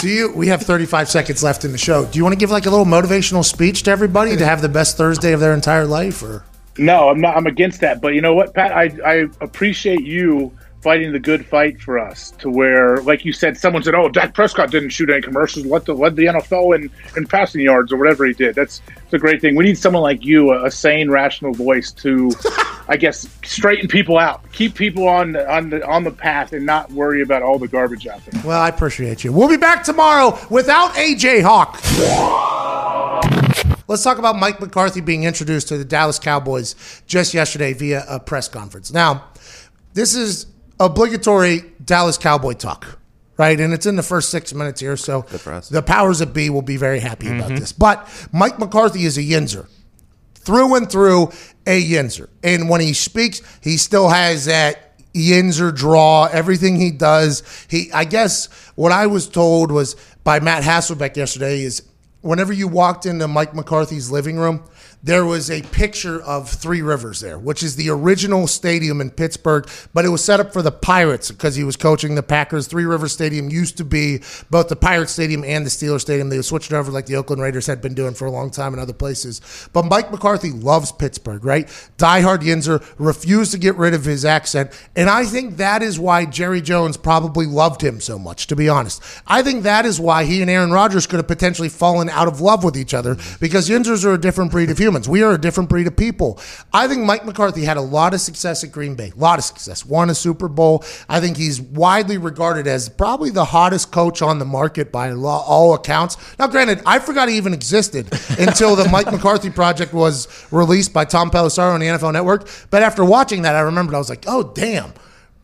do you? We have 35 seconds left in the show. Do you want to give like a little motivational speech to everybody to have the best Thursday of their entire life, or? No, I'm not. I'm against that. But you know what, Pat? I I appreciate you fighting the good fight for us to where, like you said, someone said, "Oh, Dak Prescott didn't shoot any commercials, led the led the NFL in, in passing yards or whatever he did." That's it's a great thing. We need someone like you, a, a sane, rational voice to, I guess, straighten people out, keep people on on the on the path, and not worry about all the garbage out there. Well, I appreciate you. We'll be back tomorrow without AJ Hawk. Let's talk about Mike McCarthy being introduced to the Dallas Cowboys just yesterday via a press conference. Now, this is obligatory Dallas Cowboy talk, right? And it's in the first six minutes here, so the powers that be will be very happy mm-hmm. about this. But Mike McCarthy is a Yinzer, through and through a Yinzer. And when he speaks, he still has that Yinzer draw. Everything he does, he. I guess what I was told was by Matt Hasselbeck yesterday is whenever you walked into Mike McCarthy's living room there was a picture of Three Rivers there, which is the original stadium in Pittsburgh, but it was set up for the Pirates because he was coaching the Packers. Three Rivers Stadium used to be both the Pirates Stadium and the Steelers Stadium. They switched it over like the Oakland Raiders had been doing for a long time in other places. But Mike McCarthy loves Pittsburgh, right? Diehard Yinzer, refused to get rid of his accent. And I think that is why Jerry Jones probably loved him so much, to be honest. I think that is why he and Aaron Rodgers could have potentially fallen out of love with each other because Yinzers are a different breed of human humans. We are a different breed of people. I think Mike McCarthy had a lot of success at Green Bay, a lot of success, won a Super Bowl. I think he's widely regarded as probably the hottest coach on the market by all accounts. Now, granted, I forgot he even existed until the Mike McCarthy project was released by Tom Pelissero on the NFL Network. But after watching that, I remembered I was like, oh, damn.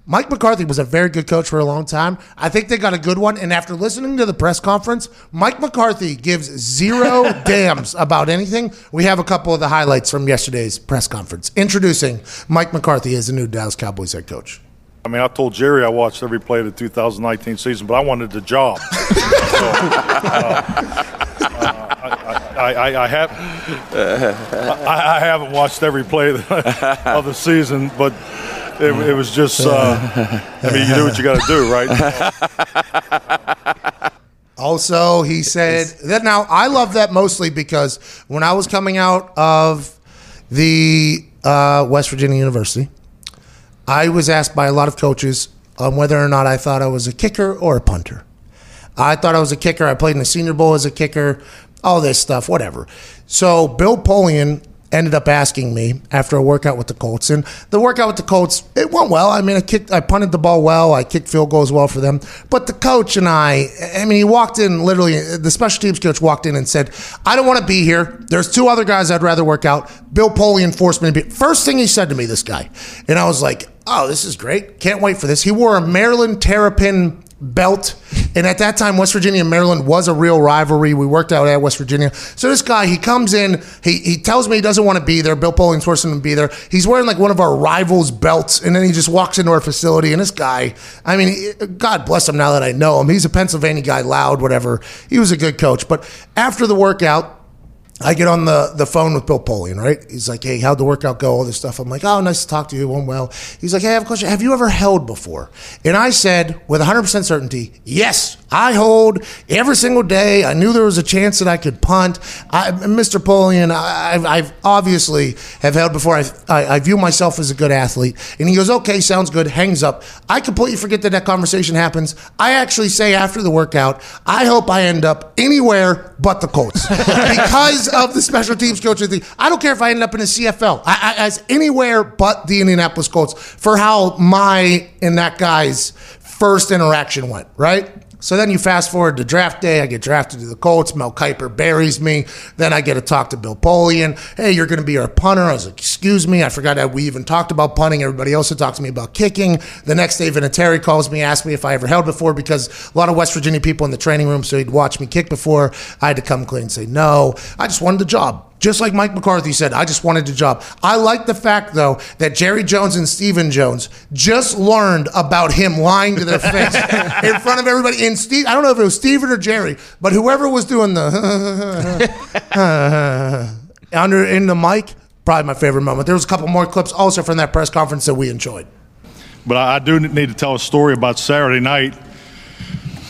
Mike McCarthy was a very good coach for a long time. I think they got a good one. And after listening to the press conference, Mike McCarthy gives zero damns about anything. We have a couple of the highlights from yesterday's press conference introducing Mike McCarthy as the new Dallas Cowboys head coach. I mean, I told Jerry I watched every play of the 2019 season, but I wanted the job. so, uh, uh, I, I, I, have, I, I, haven't watched every play of the, of the season, but it, it was just, uh, I mean, you do what you got to do, right? Also, he said that now I love that mostly because when I was coming out of the uh, West Virginia University, I was asked by a lot of coaches on whether or not I thought I was a kicker or a punter. I thought I was a kicker. I played in the Senior Bowl as a kicker, all this stuff, whatever. So Bill Polian ended up asking me after a workout with the Colts. And the workout with the Colts, it went well. I mean, I kicked, I punted the ball well. I kicked field goals well for them. But the coach and I, I mean, he walked in literally, the special teams coach walked in and said, I don't want to be here. There's two other guys I'd rather work out. Bill Polian forced me to be. First thing he said to me, this guy. And I was like, oh, this is great. Can't wait for this. He wore a Maryland Terrapin belt. And at that time, West Virginia and Maryland was a real rivalry. We worked out at West Virginia. So this guy, he comes in, he, he tells me he doesn't want to be there. Bill Polian's forcing him to be there. He's wearing like one of our rivals' belts, and then he just walks into our facility. And this guy, I mean, God bless him now that I know him. He's a Pennsylvania guy, loud, whatever. He was a good coach. But after the workout, I get on the, the phone with Bill Polian, right? He's like, hey, how'd the workout go? All this stuff. I'm like, oh, nice to talk to you. Went well. He's like, hey, I have a question. Have you ever held before? And I said, with 100% certainty, yes, I hold every single day. I knew there was a chance that I could punt. I, Mr. Polian, I, I've obviously have held before. I, I, I view myself as a good athlete. And he goes, okay, sounds good. Hangs up. I completely forget that that conversation happens. I actually say after the workout, I hope I end up anywhere but the Colts because of the special teams coach. I don't care if I end up in a CFL, I, I, as anywhere but the Indianapolis Colts for how my and that guy's first interaction went, right? So then you fast forward to draft day. I get drafted to the Colts. Mel Kiper buries me. Then I get to talk to Bill Polian. Hey, you're going to be our punter. I was like, excuse me. I forgot that we even talked about punting. Everybody else had talked to me about kicking. The next day, Vinatieri calls me, asks me if I ever held before because a lot of West Virginia people in the training room, so he'd watch me kick before. I had to come clean and say no. I just wanted the job. Just like Mike McCarthy said, I just wanted a job. I like the fact, though, that Jerry Jones and Stephen Jones just learned about him lying to their face in front of everybody. And Steve, I don't know if it was Stephen or Jerry, but whoever was doing the under in the mic, probably my favorite moment. There was a couple more clips also from that press conference that we enjoyed. But I, I do need to tell a story about Saturday night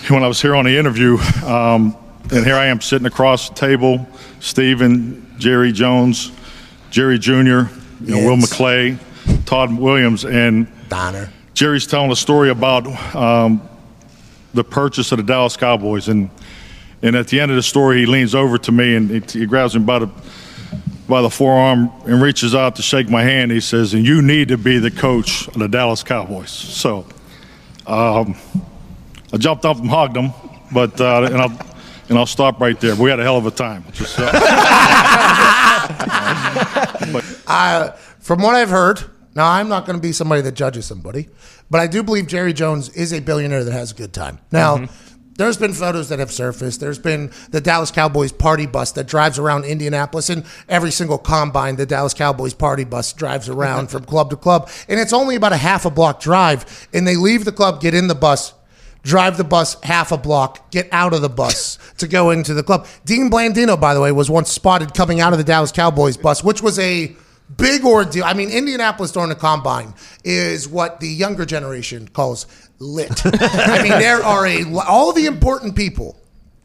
when I was here on the interview. Um, and here I am sitting across the table, Stephen, Jerry Jones, Jerry Jr., you know, Will McClay, Todd Williams, and Donner. Jerry's telling a story about um, the purchase of the Dallas Cowboys, and and at the end of the story, he leans over to me and he, he grabs me by the by the forearm and reaches out to shake my hand. He says, "And you need to be the coach of the Dallas Cowboys." So, um, I jumped up and hugged him, but uh, and I'll and I'll stop right there. We had a hell of a time. Just, uh, From what I've heard, now I'm not going to be somebody that judges somebody, but I do believe Jerry Jones is a billionaire that has a good time. Now, there's been photos that have surfaced. There's been the Dallas Cowboys party bus that drives around Indianapolis, and every single combine, the Dallas Cowboys party bus drives around from club to club, and it's only about a half a block drive, and they leave the club, get in the bus. Drive the bus half a block, get out of the bus to go into the club. Dean Blandino, by the way, was once spotted coming out of the Dallas Cowboys bus, which was a big ordeal. I mean, Indianapolis during the combine is what the younger generation calls lit. I mean, there are a all the important people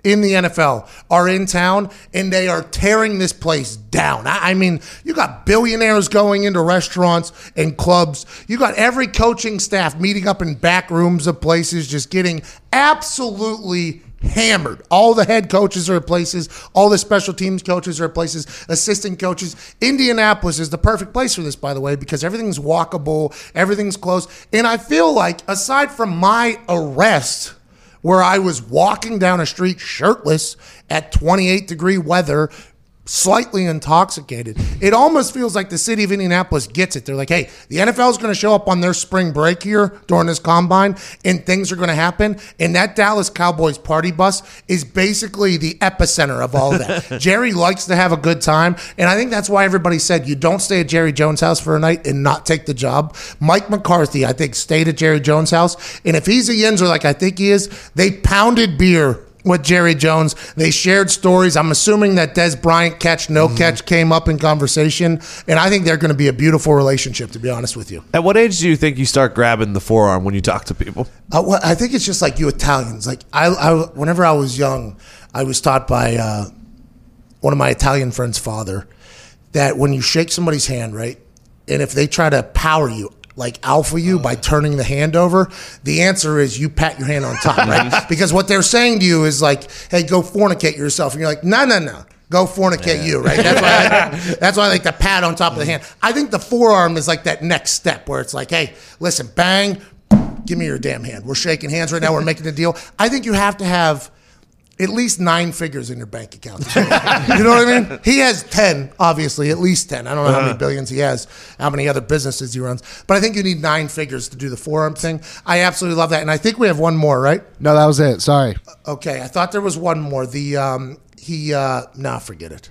in the NFL are in town and they are tearing this place down. I, I mean, you got billionaires going into restaurants and clubs. You got every coaching staff meeting up in back rooms of places, just getting absolutely hammered. All the head coaches are at places, all the special teams coaches are at places, assistant coaches. Indianapolis is the perfect place for this, by the way, because everything's walkable, everything's close. And I feel like, aside from my arrest, where I was walking down a street shirtless at 28 degree weather, slightly intoxicated. It almost feels like the city of Indianapolis gets it. They're like, hey, the NFL is going to show up on their spring break here during this combine, and things are going to happen. And that Dallas Cowboys party bus is basically the epicenter of all of that. Jerry likes to have a good time, and I think that's why everybody said you don't stay at Jerry Jones' house for a night and not take the job. Mike McCarthy, I think, stayed at Jerry Jones' house, and if he's a Yinzer like I think he is, they pounded beer with Jerry Jones. They shared stories. I'm assuming that Dez Bryant catch, no catch came up in conversation. And I think they're going to be a beautiful relationship, to be honest with you. At what age do you think you start grabbing the forearm when you talk to people? Uh, well, I think it's just like you Italians. Like I, I whenever I was young, I was taught by uh, one of my Italian friends' father that when you shake somebody's hand, right, and if they try to power you, like alpha you by oh. turning the hand over, the answer is you pat your hand on top, right? because what they're saying to you is like, hey, go fornicate yourself, and you're like, no, no, no. Go fornicate you, right? That's why, I, that's why I like the pat on top of the hand. I think the forearm is like that next step where it's like, hey, listen, bang, give me your damn hand. We're shaking hands right now. We're making a deal. I think you have to have at least nine figures in your bank account. you know what I mean? He has 10, obviously, at least 10. I don't know how many billions he has, how many other businesses he runs, but I think you need nine figures to do the forearm thing. I absolutely love that. And I think we have one more, right? No, that was it. Sorry. Okay, I thought there was one more. The, um, he, uh, nah, forget it.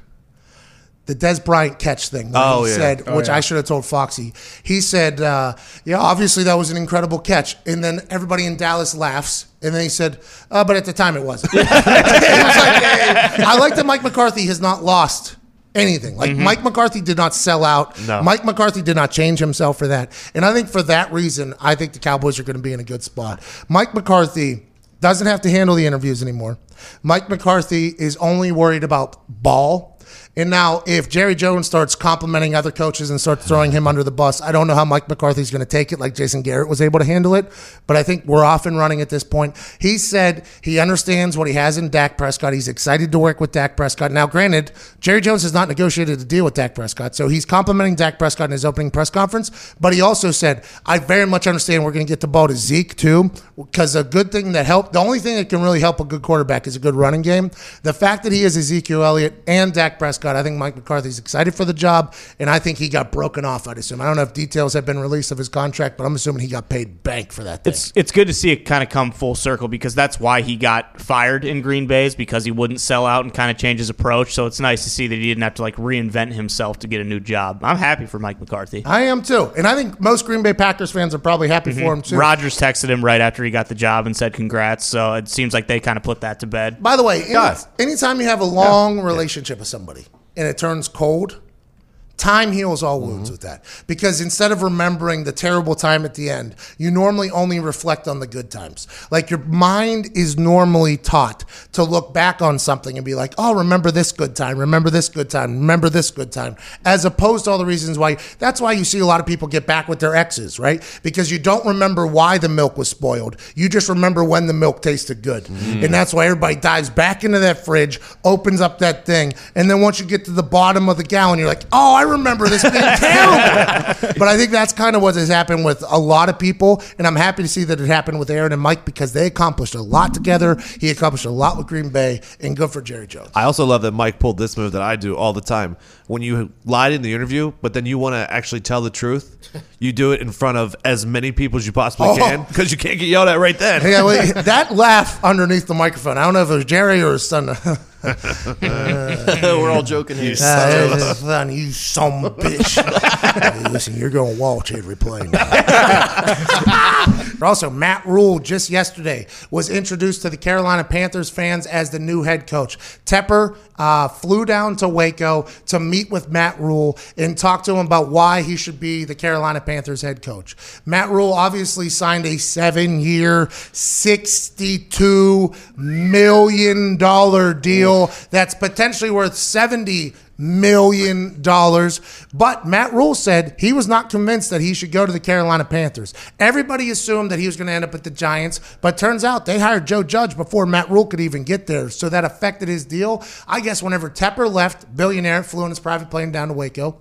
The Dez Bryant catch thing. where Oh, he yeah. said, which I should have told Foxy. He said, uh, "Yeah, obviously that was an incredible catch." And then everybody in Dallas laughs. And then he said, uh, "But at the time, it wasn't." It was like, hey, I like that Mike McCarthy has not lost anything. Like Mike McCarthy did not sell out. Mm-hmm. No. Mike McCarthy did not change himself for that. And I think for that reason, I think the Cowboys are going to be in a good spot. Mike McCarthy doesn't have to handle the interviews anymore. Mike McCarthy is only worried about ball. And now, if Jerry Jones starts complimenting other coaches and starts throwing him under the bus, I don't know how Mike McCarthy's going to take it like Jason Garrett was able to handle it. But I think we're off and running at this point. He said he understands what he has in Dak Prescott. He's excited to work with Dak Prescott. Now, granted, Jerry Jones has not negotiated a deal with Dak Prescott. So he's complimenting Dak Prescott in his opening press conference. But he also said, I very much understand we're going to get the ball to Zeke too. Because a good thing that helped, the only thing that can really help a good quarterback is a good running game. The fact that he is Ezekiel Elliott and Dak Prescott Prescott. I think Mike McCarthy's excited for the job, and I think he got broken off. I'd assume. I don't know if details have been released of his contract, but I'm assuming he got paid bank for that. Thing. It's it's good to see it kind of come full circle because that's why he got fired in Green Bay is because he wouldn't sell out and kind of change his approach. So it's nice to see that he didn't have to like reinvent himself to get a new job. I'm happy for Mike McCarthy. I am too, and I think most Green Bay Packers fans are probably happy mm-hmm. for him too. Rodgers texted him right after he got the job and said congrats. So it seems like they kind of put that to bed. By the way, any, Guys. anytime you have a long relationship with somebody and it turns cold, time heals all Mm-hmm. wounds with that. Because instead of remembering the terrible time at the end, you normally only reflect on the good times. Like your mind is normally taught to look back on something and be like, oh, remember this good time, remember this good time, remember this good time, as opposed to all the reasons why. That's why you see a lot of people get back with their exes, right? Because you don't remember why the milk was spoiled. You just remember when the milk tasted good. Mm-hmm. And that's why everybody dives back into that fridge, opens up that thing, and then once you get to the bottom of the gallon, you're like, oh, I remember this being terrible. but I think that's kind of what has happened with a lot of people. And I'm happy to see that it happened with Aaron and Mike because they accomplished a lot together. He accomplished a lot with Green Bay, and good for Jerry Jones. I also love that Mike pulled this move that I do all the time. When you lied in the interview, but then you want to actually tell the truth, you do it in front of as many people as you possibly Oh. can because you can't get yelled at right then. Yeah, wait, that laugh underneath the microphone. I don't know if it was Jerry or his son. We're all joking here. Uh, son, you son of a bitch. Hey, listen, you're going to watch every play now. also, Matt Rhule just yesterday was introduced to the Carolina Panthers fans as the new head coach. Tepper uh, flew down to Waco to meet with Matt Rhule and talk to him about why he should be the Carolina Panthers head coach. Matt Rhule obviously signed a seven year, $62 million deal that's potentially worth 70 million dollars. But Matt Rhule said he was not convinced that he should go to the Carolina Panthers. Everybody assumed that he was going to end up at the Giants, but turns out they hired Joe Judge before Matt Rhule could even get there. So that affected his deal. I guess whenever Tepper left, billionaire flew in his private plane down to Waco.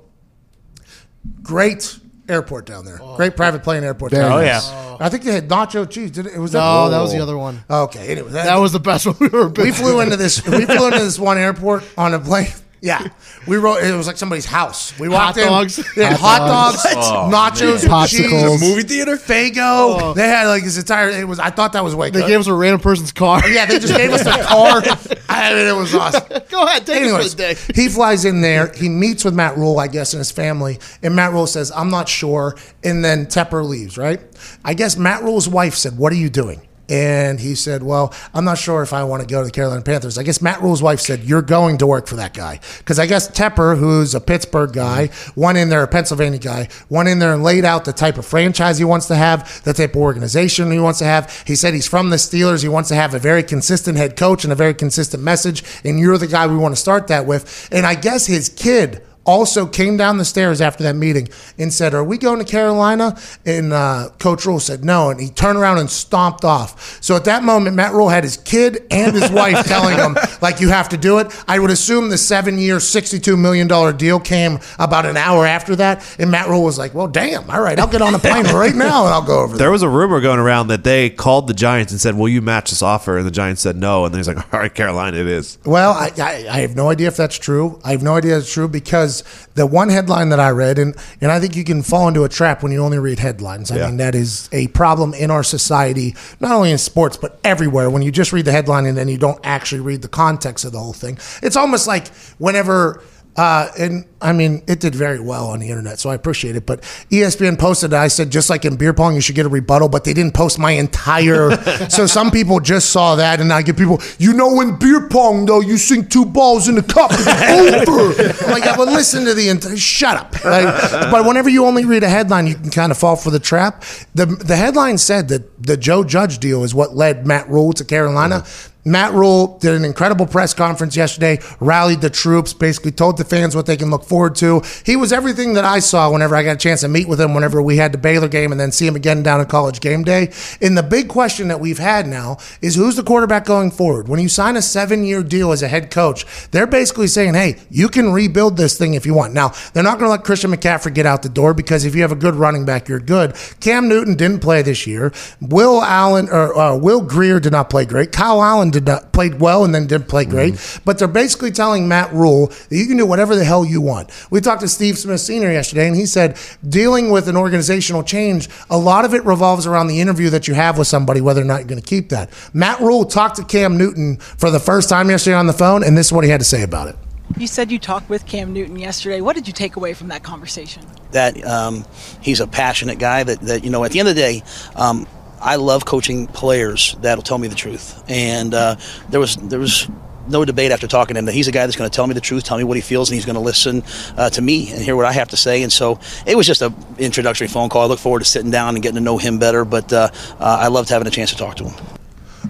Great airport down there. Oh. Great private plane airport. Very down Oh there. yeah. I think they had nacho cheese. Did it? it was No, that was the other one. Okay. Anyway, That was the best one we ever been we flew into this. We flew into this one airport on a plane. Yeah, we wrote. It was like somebody's house. We walked Hot in. dogs? They had Hot hot dogs, oh, nachos, Popsicles. cheese, Movie theater? Fago. Oh. They had like this entire. It was. I thought that was way. They gave us a random person's car. Yeah, they just gave us a car. I mean, it was awesome. Go ahead, take Anyways, it for the day. he flies in there. He meets with Matt Rhule, I guess, and his family. And Matt Rhule says, I'm not sure. And then Tepper leaves, right? I guess Matt Rhule's wife said, What are you doing? And he said, Well, I'm not sure if I want to go to the Carolina Panthers. I guess Matt Rhule's wife said, You're going to work for that guy. Because I guess Tepper, who's a Pittsburgh guy, one in there, a Pennsylvania guy, one in there and laid out the type of franchise he wants to have, the type of organization he wants to have. He said he's from the Steelers. He wants to have a very consistent head coach and a very consistent message. And you're the guy we want to start that with. And I guess his kid also came down the stairs after that meeting and said, Are we going to Carolina? And uh, Coach Rhule said, No. And he turned around and stomped off. So at that moment, Matt Rhule had his kid and his wife telling him, like, you have to do it. I would assume the seven year, $62 million deal came about an hour after that. And Matt Rhule was like, Well, damn. All right, I'll get on a plane right now and I'll go over there. There was a rumor going around that they called the Giants and said, "Will you match this offer?" And the Giants said no. And then he's like, "All right, Carolina, it is." Well, I, I, I have no idea if that's true. I have no idea if it's true because the one headline that I read, and, and I think you can fall into a trap when you only read headlines. I Yeah. mean, that is a problem in our society, not only in sports, but everywhere. When you just read the headline and then you don't actually read the context of the whole thing, it's almost like whenever. Uh, and I mean, it did very well on the internet, so I appreciate it. But ESPN posted, I said, just like in beer pong, you should get a rebuttal, but they didn't post my entire. so some people just saw that, and I get people, you know, in beer pong, though, you sink two balls in the cup, it's over. I'm like, yeah, but listen to the entire. Shut up. Like, but whenever you only read a headline, you can kind of fall for the trap. The the headline said that the Joe Judge deal is what led Matt Rhule to Carolina. Matt Rhule did an incredible press conference yesterday, rallied the troops, basically told the fans what they can look forward to. He was everything that I saw whenever I got a chance to meet with him, whenever we had the Baylor game and then see him again down at college game day. And the big question that we've had now is who's the quarterback going forward? When you sign a seven year deal as a head coach, they're basically saying, hey, you can rebuild this thing if you want. Now, they're not going to let Christian McCaffrey get out the door because if you have a good running back, you're good. Cam Newton didn't play this year. Will Allen or uh, Will Grier did not play great. Kyle Allen did not played well and then didn't play great. But they're basically telling Matt Rhule that you can do whatever the hell you want. We talked to Steve Smith Senior yesterday, and he said dealing with an organizational change, a lot of it revolves around the interview that you have with somebody, whether or not you're going to keep that. Matt Rhule talked to Cam Newton for the first time yesterday on the phone, and this is what he had to say about it. You said you talked with Cam Newton yesterday. What did you take away from that conversation? that um, he's a passionate guy. That, that you know, at the end of the day, um, I love coaching players that'll tell me the truth. And uh, there was there was no debate after talking to him that he's a guy that's going to tell me the truth, tell me what he feels, and he's going to listen uh, to me and hear what I have to say. And so it was just an introductory phone call. I look forward to sitting down and getting to know him better. But uh, uh, I loved having a chance to talk to him.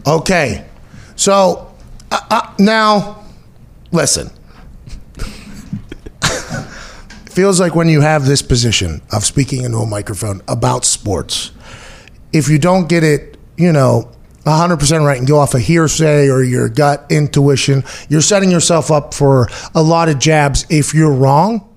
Okay. So uh, uh, now, listen. Feels like when you have this position of speaking into a microphone about sports, if you don't get it, you know, 100% right and go off a hearsay or your gut intuition, you're setting yourself up for a lot of jabs if you're wrong.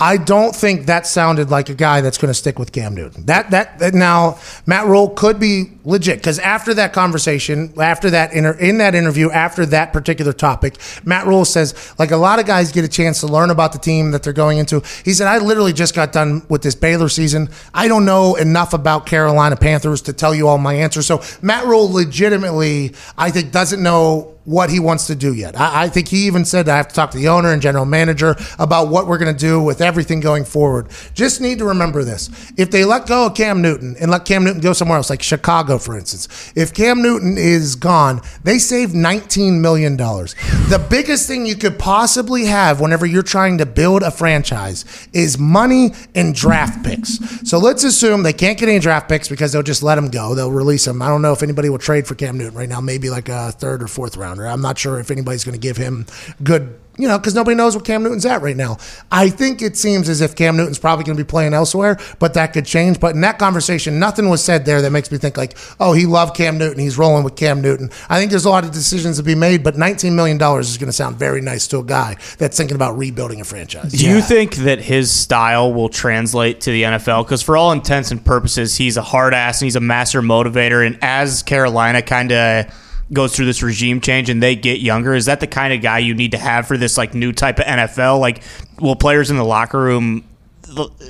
I don't think that sounded like a guy that's going to stick with Cam Newton. That, that that now Matt Rhule could be legit because after that conversation, after that inter, in that interview, after that particular topic, Matt Rhule says like a lot of guys get a chance to learn about the team that they're going into. He said, "I literally just got done with this Baylor season. I don't know enough about Carolina Panthers to tell you all my answers." So Matt Rhule legitimately, I think, doesn't know what he wants to do yet. I, I, think he even said I have to talk to the owner and general manager about what we're going to do with everything going forward. Just need to remember this. If they let go of Cam Newton and let Cam Newton go somewhere else, like Chicago, for instance, if Cam Newton is gone, they save $19 million. The biggest thing you could possibly have whenever you're trying to build a franchise is money and draft picks. So let's assume they can't get any draft picks because they'll just let him go. They'll release him. I don't know if anybody will trade for Cam Newton right now, maybe like a third or fourth round. I'm not sure if anybody's going to give him good you know, because nobody knows what Cam Newton's at right now. I think it seems as if Cam Newton's probably going to be playing elsewhere, but that could change. But in that conversation, nothing was said there that makes me think like, oh, he loved Cam Newton. He's rolling with Cam Newton. I think there's a lot of decisions to be made, but $19 million is going to sound very nice to a guy that's thinking about rebuilding a franchise. Do you think that his style will translate to the NFL? Because for all intents and purposes, he's a hard ass and he's a master motivator. And as Carolina kind of goes through this regime change and they get younger, is that the kind of guy you need to have for this like new type of NFL? Like, will players in the locker room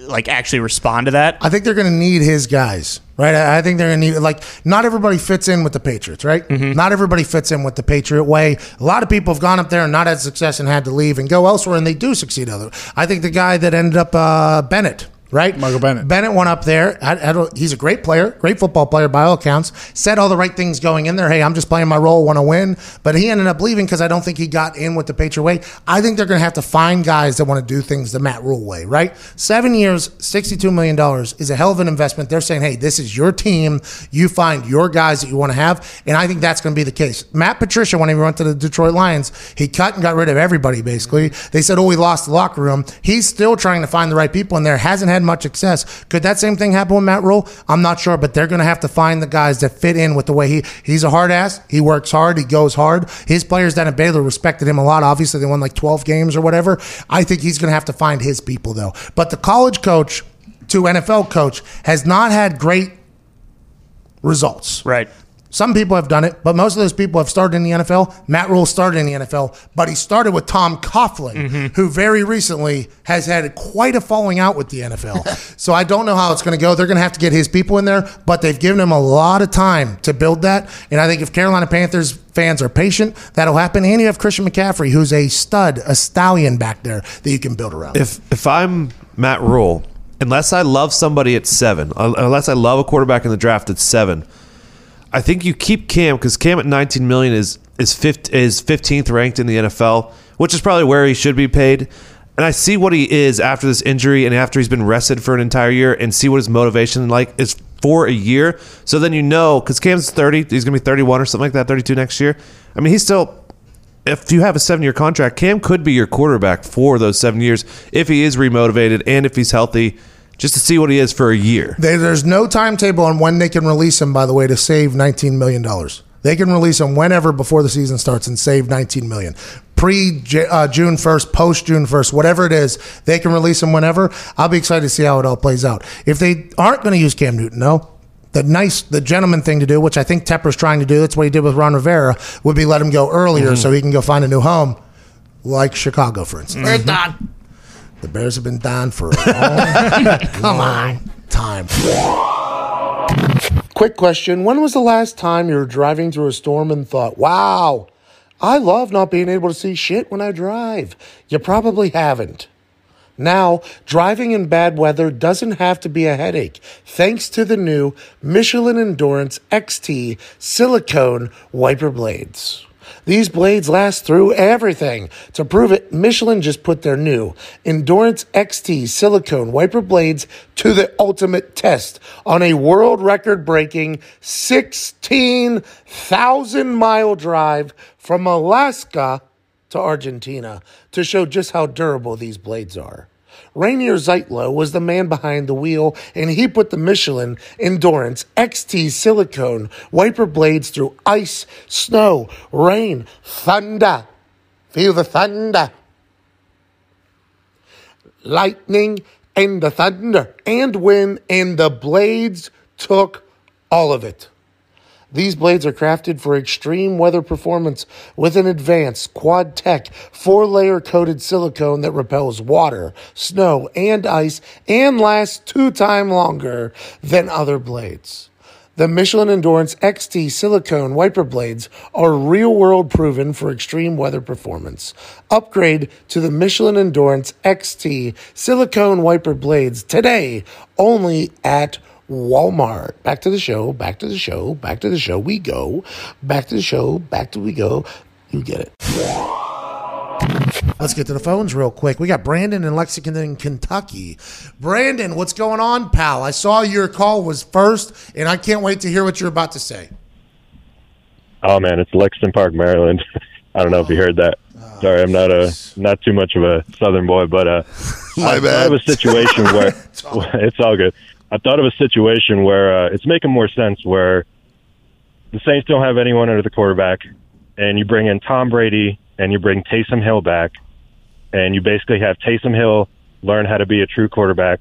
like actually respond to that? I think they're going to need his guys, right? I think they're going to need like not everybody fits in with the Patriots, right? Not everybody fits in with the Patriot way. A lot of people have gone up there and not had success and had to leave and go elsewhere, and they do succeed. Other, I think the guy that ended up uh, Bennett. Right, Michael Bennett. Bennett went up there. I, I don't, he's a great player, great football player by all accounts. Said all the right things going in there. Hey, I'm just playing my role, want to win. But he ended up leaving because I don't think he got in with the Patriot way. I think they're going to have to find guys that want to do things the Matt Rhule way. Right, seven years, sixty-two million dollars is a hell of an investment. They're saying, hey, this is your team. You find your guys that you want to have, and I think that's going to be the case. Matt Patricia, when he went to the Detroit Lions, he cut and got rid of everybody. Basically, they said, oh, we lost the locker room. He's still trying to find the right people in there. Hasn't had much success. Could that same thing happen with Matt Rhule? I'm not sure, but they're going to have to find the guys that fit in with the way he he's a hard ass. He works hard. He goes hard. His players down at Baylor respected him a lot. Obviously, they won like 12 games or whatever. I think he's going to have to find his people though. But the college coach to NFL coach has not had great results. Right. Some people have done it, but most of those people have started in the NFL. Matt Rhule started in the NFL, but he started with Tom Coughlin, mm-hmm. who very recently has had quite a falling out with the NFL. so I don't know how it's going to go. They're going to have to get his people in there, but they've given him a lot of time to build that. And I think if Carolina Panthers fans are patient, that'll happen. And you have Christian McCaffrey, who's a stud, a stallion back there that you can build around. If if I'm Matt Rhule, unless I love somebody at seven, unless I love a quarterback in the draft at seven, I think you keep Cam because Cam at 19 million is is fifth, is 15th ranked in the NFL, which is probably where he should be paid. And I see what he is after this injury and after he's been rested for an entire year, and see what his motivation like is for a year. So then you know because Cam's 30, he's gonna be 31 or something like that, 32 next year. I mean, he's still if you have a seven year contract, Cam could be your quarterback for those seven years if he is remotivated and if he's healthy, just to see what he is for a year. There- There's no timetable on when they can release him, by the way, to save $19 million. They can release him whenever before the season starts and save 19 million. Pre uh, June 1st, post June 1st, whatever it is, they can release him whenever. I'll be excited to see how it all plays out. If they aren't going to use Cam Newton, no, the nice, the gentleman thing to do, which I think Tepper's trying to do. That's what he did with Ron Rivera. Would be let him go earlier so he can go find a new home, like Chicago, for instance. We're done. The Bears have been down for a long, Come on. time. Quick question. When was the last time you were driving through a storm and thought, wow, I love not being able to see shit when I drive? You probably haven't. Now, driving in bad weather doesn't have to be a headache thanks to the new Michelin Endurance XT silicone wiper blades. These blades last through everything. To prove it, Michelin just put their new Endurance XT silicone wiper blades to the ultimate test on a world record breaking 16,000 mile drive from Alaska to Argentina to show just how durable these blades are. Rainer Zietlow was the man behind the wheel, and he put the Michelin Endurance XT silicone wiper blades through ice, snow, rain, thunder. Feel the thunder. Lightning and the thunder and wind, and the blades took all of it. These blades are crafted for extreme weather performance with an advanced quad tech four layer coated silicone that repels water, snow, and ice and lasts two times longer than other blades. The Michelin Endurance XT silicone wiper blades are real world proven for extreme weather performance. Upgrade to the Michelin Endurance XT silicone wiper blades today only at Walmart. Back to the show, back to the show, back to the show we go. Back to the show, back to we go. You get it. Let's get to the phones real quick. We got Brandon in Lexington, Kentucky. Brandon, what's going on, pal? I saw your call was first, and I can't wait to hear what you're about to say. Oh man, it's Lexington Park, Maryland. I don't know if you heard that. Sorry, I'm not a not too much of a Southern boy, but uh, My I bad. thought of a situation where it's all good. I thought of a situation where uh, it's making more sense where the Saints don't have anyone under the quarterback, and you bring in Tom Brady and you bring Taysom Hill back, and you basically have Taysom Hill learn how to be a true quarterback,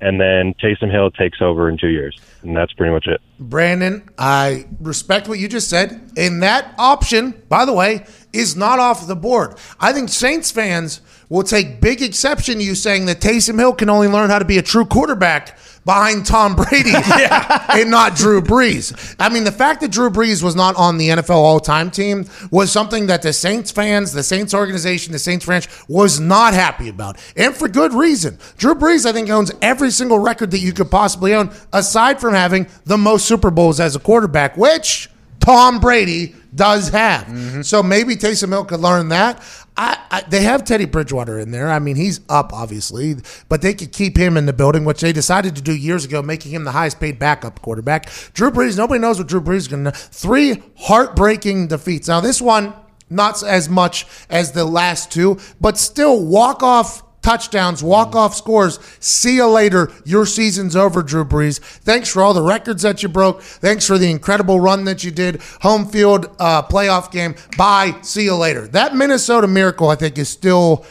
and then Taysom Hill takes over in two years, and that's pretty much it. Brandon, I respect what you just said. And that option, by the way, is not off the board. I think Saints fans will take big exception to you saying that Taysom Hill can only learn how to be a true quarterback behind Tom Brady and not Drew Brees. I mean, the fact that Drew Brees was not on the NFL all time team was something that the Saints fans, the Saints organization, the Saints branch was not happy about. And for good reason. Drew Brees, I think, owns every single record that you could possibly own, aside from having the most Super Bowls as a quarterback, which Tom Brady does have. Mm-hmm. So maybe Taysom Hill could learn that. I, I, they have Teddy Bridgewater in there. I mean, he's up, obviously, but they could keep him in the building, which they decided to do years ago, making him the highest paid backup quarterback. Drew Brees, nobody knows what Drew Brees is going to Three heartbreaking defeats. Now, this one, not as much as the last two, but still walk off touchdowns, walk off scores. See you later. Your season's over, Drew Brees. Thanks for all the records that you broke. Thanks for the incredible run that you did. Home field uh, playoff game. Bye. See you later. That Minnesota miracle, I think, is still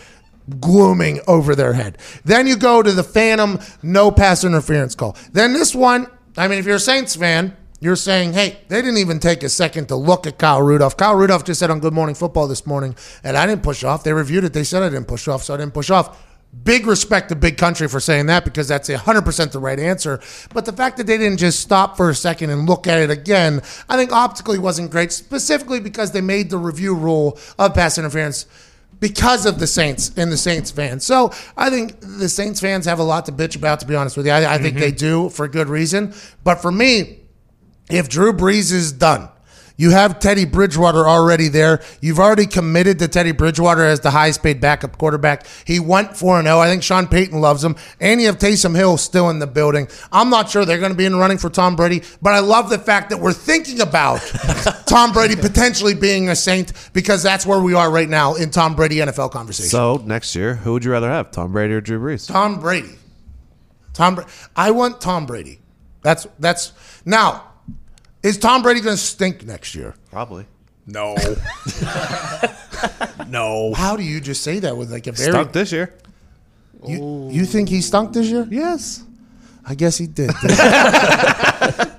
glooming over their head. Then you go to the Phantom no pass interference call. Then this one, I mean, if you're a Saints fan, you're saying, hey, they didn't even take a second to look at Kyle Rudolph. Kyle Rudolph just said on Good Morning Football this morning, and I didn't push off. They reviewed it. They said I didn't push off, so I didn't push off. Big respect to Big Country for saying that because that's 100% the right answer. But the fact that they didn't just stop for a second and look at it again, I think optically wasn't great, specifically because they made the review rule of pass interference because of the Saints and the Saints fans. So I think the Saints fans have a lot to bitch about, to be honest with you. I, I think they mm-hmm. do for good reason. But for me, if Drew Brees is done, you have Teddy Bridgewater already there. You've already committed to Teddy Bridgewater as the highest paid backup quarterback. He went 4 0. I think Sean Payton loves him. And you have Taysom Hill still in the building. I'm not sure they're going to be in running for Tom Brady, but I love the fact that we're thinking about Tom Brady potentially being a Saint because that's where we are right now in Tom Brady NFL conversation. So next year, who would you rather have, Tom Brady or Drew Brees? Tom Brady. Tom Bra- I want Tom Brady. That's that's now is Tom Brady going to stink next year? Probably. No. no. How do you just say that with like a very Stunk this year. You, you think he stunk this year? Yes. I guess he did.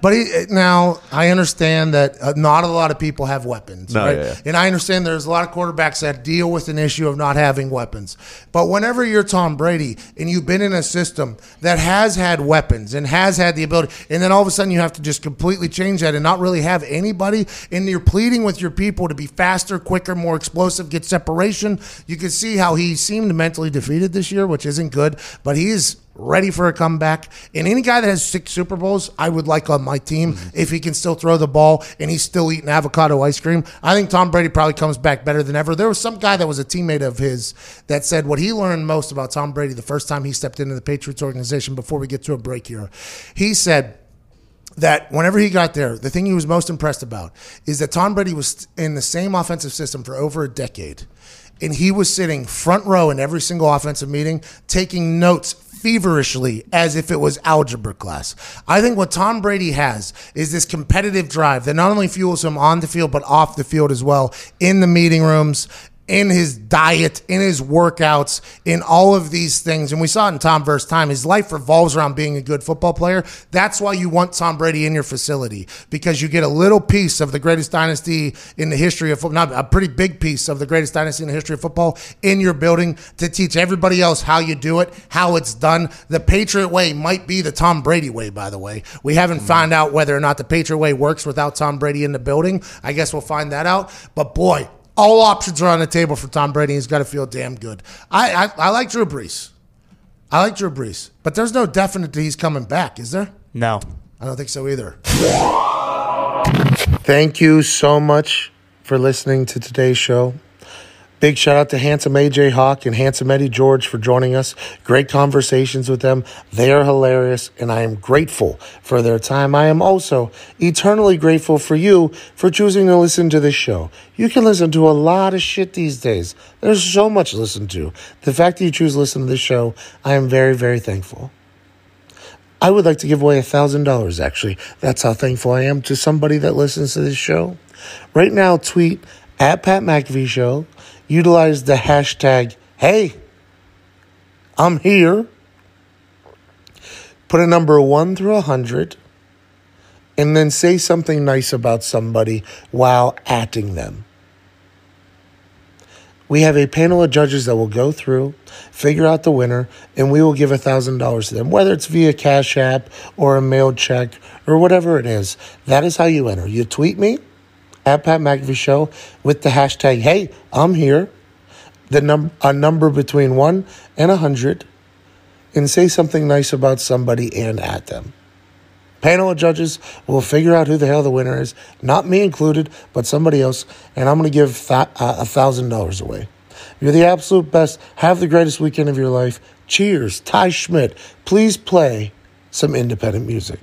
but he, now I understand that uh, not a lot of people have weapons, No, right? yeah, yeah. And I understand there's a lot of quarterbacks that deal with an issue of not having weapons. But whenever you're Tom Brady and you've been in a system that has had weapons and has had the ability, and then all of a sudden you have to just completely change that and not really have anybody, and you're pleading with your people to be faster, quicker, more explosive, get separation. You can see how he seemed mentally defeated this year, which isn't good. But he is ready for a comeback. And any guy that has six Super Bowls, I would like on my team if he can still throw the ball and he's still eating avocado ice cream. I think Tom Brady probably comes back better than ever. There was some guy that was a teammate of his that said what he learned most about Tom Brady the first time he stepped into the Patriots organization before we get to a break here. He said, that whenever he got there, the thing he was most impressed about is that Tom Brady was in the same offensive system for over a decade. And he was sitting front row in every single offensive meeting, taking notes feverishly as if it was algebra class. I think what Tom Brady has is this competitive drive that not only fuels him on the field, but off the field as well, in the meeting rooms, in his diet, in his workouts, in all of these things. And we saw it in Tom versus time. His life revolves around being a good football player. That's why you want Tom Brady in your facility because you get a little piece of the greatest dynasty in the history of football, not a pretty big piece of the greatest dynasty in the history of football in your building to teach everybody else how you do it, how it's done. The Patriot way might be the Tom Brady way, by the way. We haven't mm-hmm. found out whether or not the Patriot way works without Tom Brady in the building. I guess we'll find that out. But boy, all options are on the table for Tom Brady. He's got to feel damn good. I, I I like Drew Brees. I like Drew Brees, but there's no definite that he's coming back, is there? No. I don't think so either. Thank you so much for listening to today's show. Big shout out to Handsome AJ Hawk and Handsome Eddie George for joining us. Great conversations with them. They are hilarious, and I am grateful for their time. I am also eternally grateful for you for choosing to listen to this show. You can listen to a lot of shit these days. There's so much to listen to. The fact that you choose to listen to this show, I am very, very thankful. I would like to give away a thousand dollars actually. That's how thankful I am to somebody that listens to this show. Right now, tweet at Pat McAfee Show. Utilize the hashtag Hey, I'm here. Put a number one through a hundred, and then say something nice about somebody while atting them. We have a panel of judges that will go through, figure out the winner, and we will give $1,000 to them, whether it's via Cash App or a mailed check or whatever it is. That is how you enter. You tweet me at Pat McAfee Show with the hashtag, hey, I'm here, the num- a number between 1 and a 100, and say something nice about somebody and at them. Panel of judges will figure out who the hell the winner is, not me included, but somebody else, and I'm going to give uh, a thousand dollars away. You're the absolute best. Have the greatest weekend of your life. Cheers, Ty Schmit. Please play some independent music.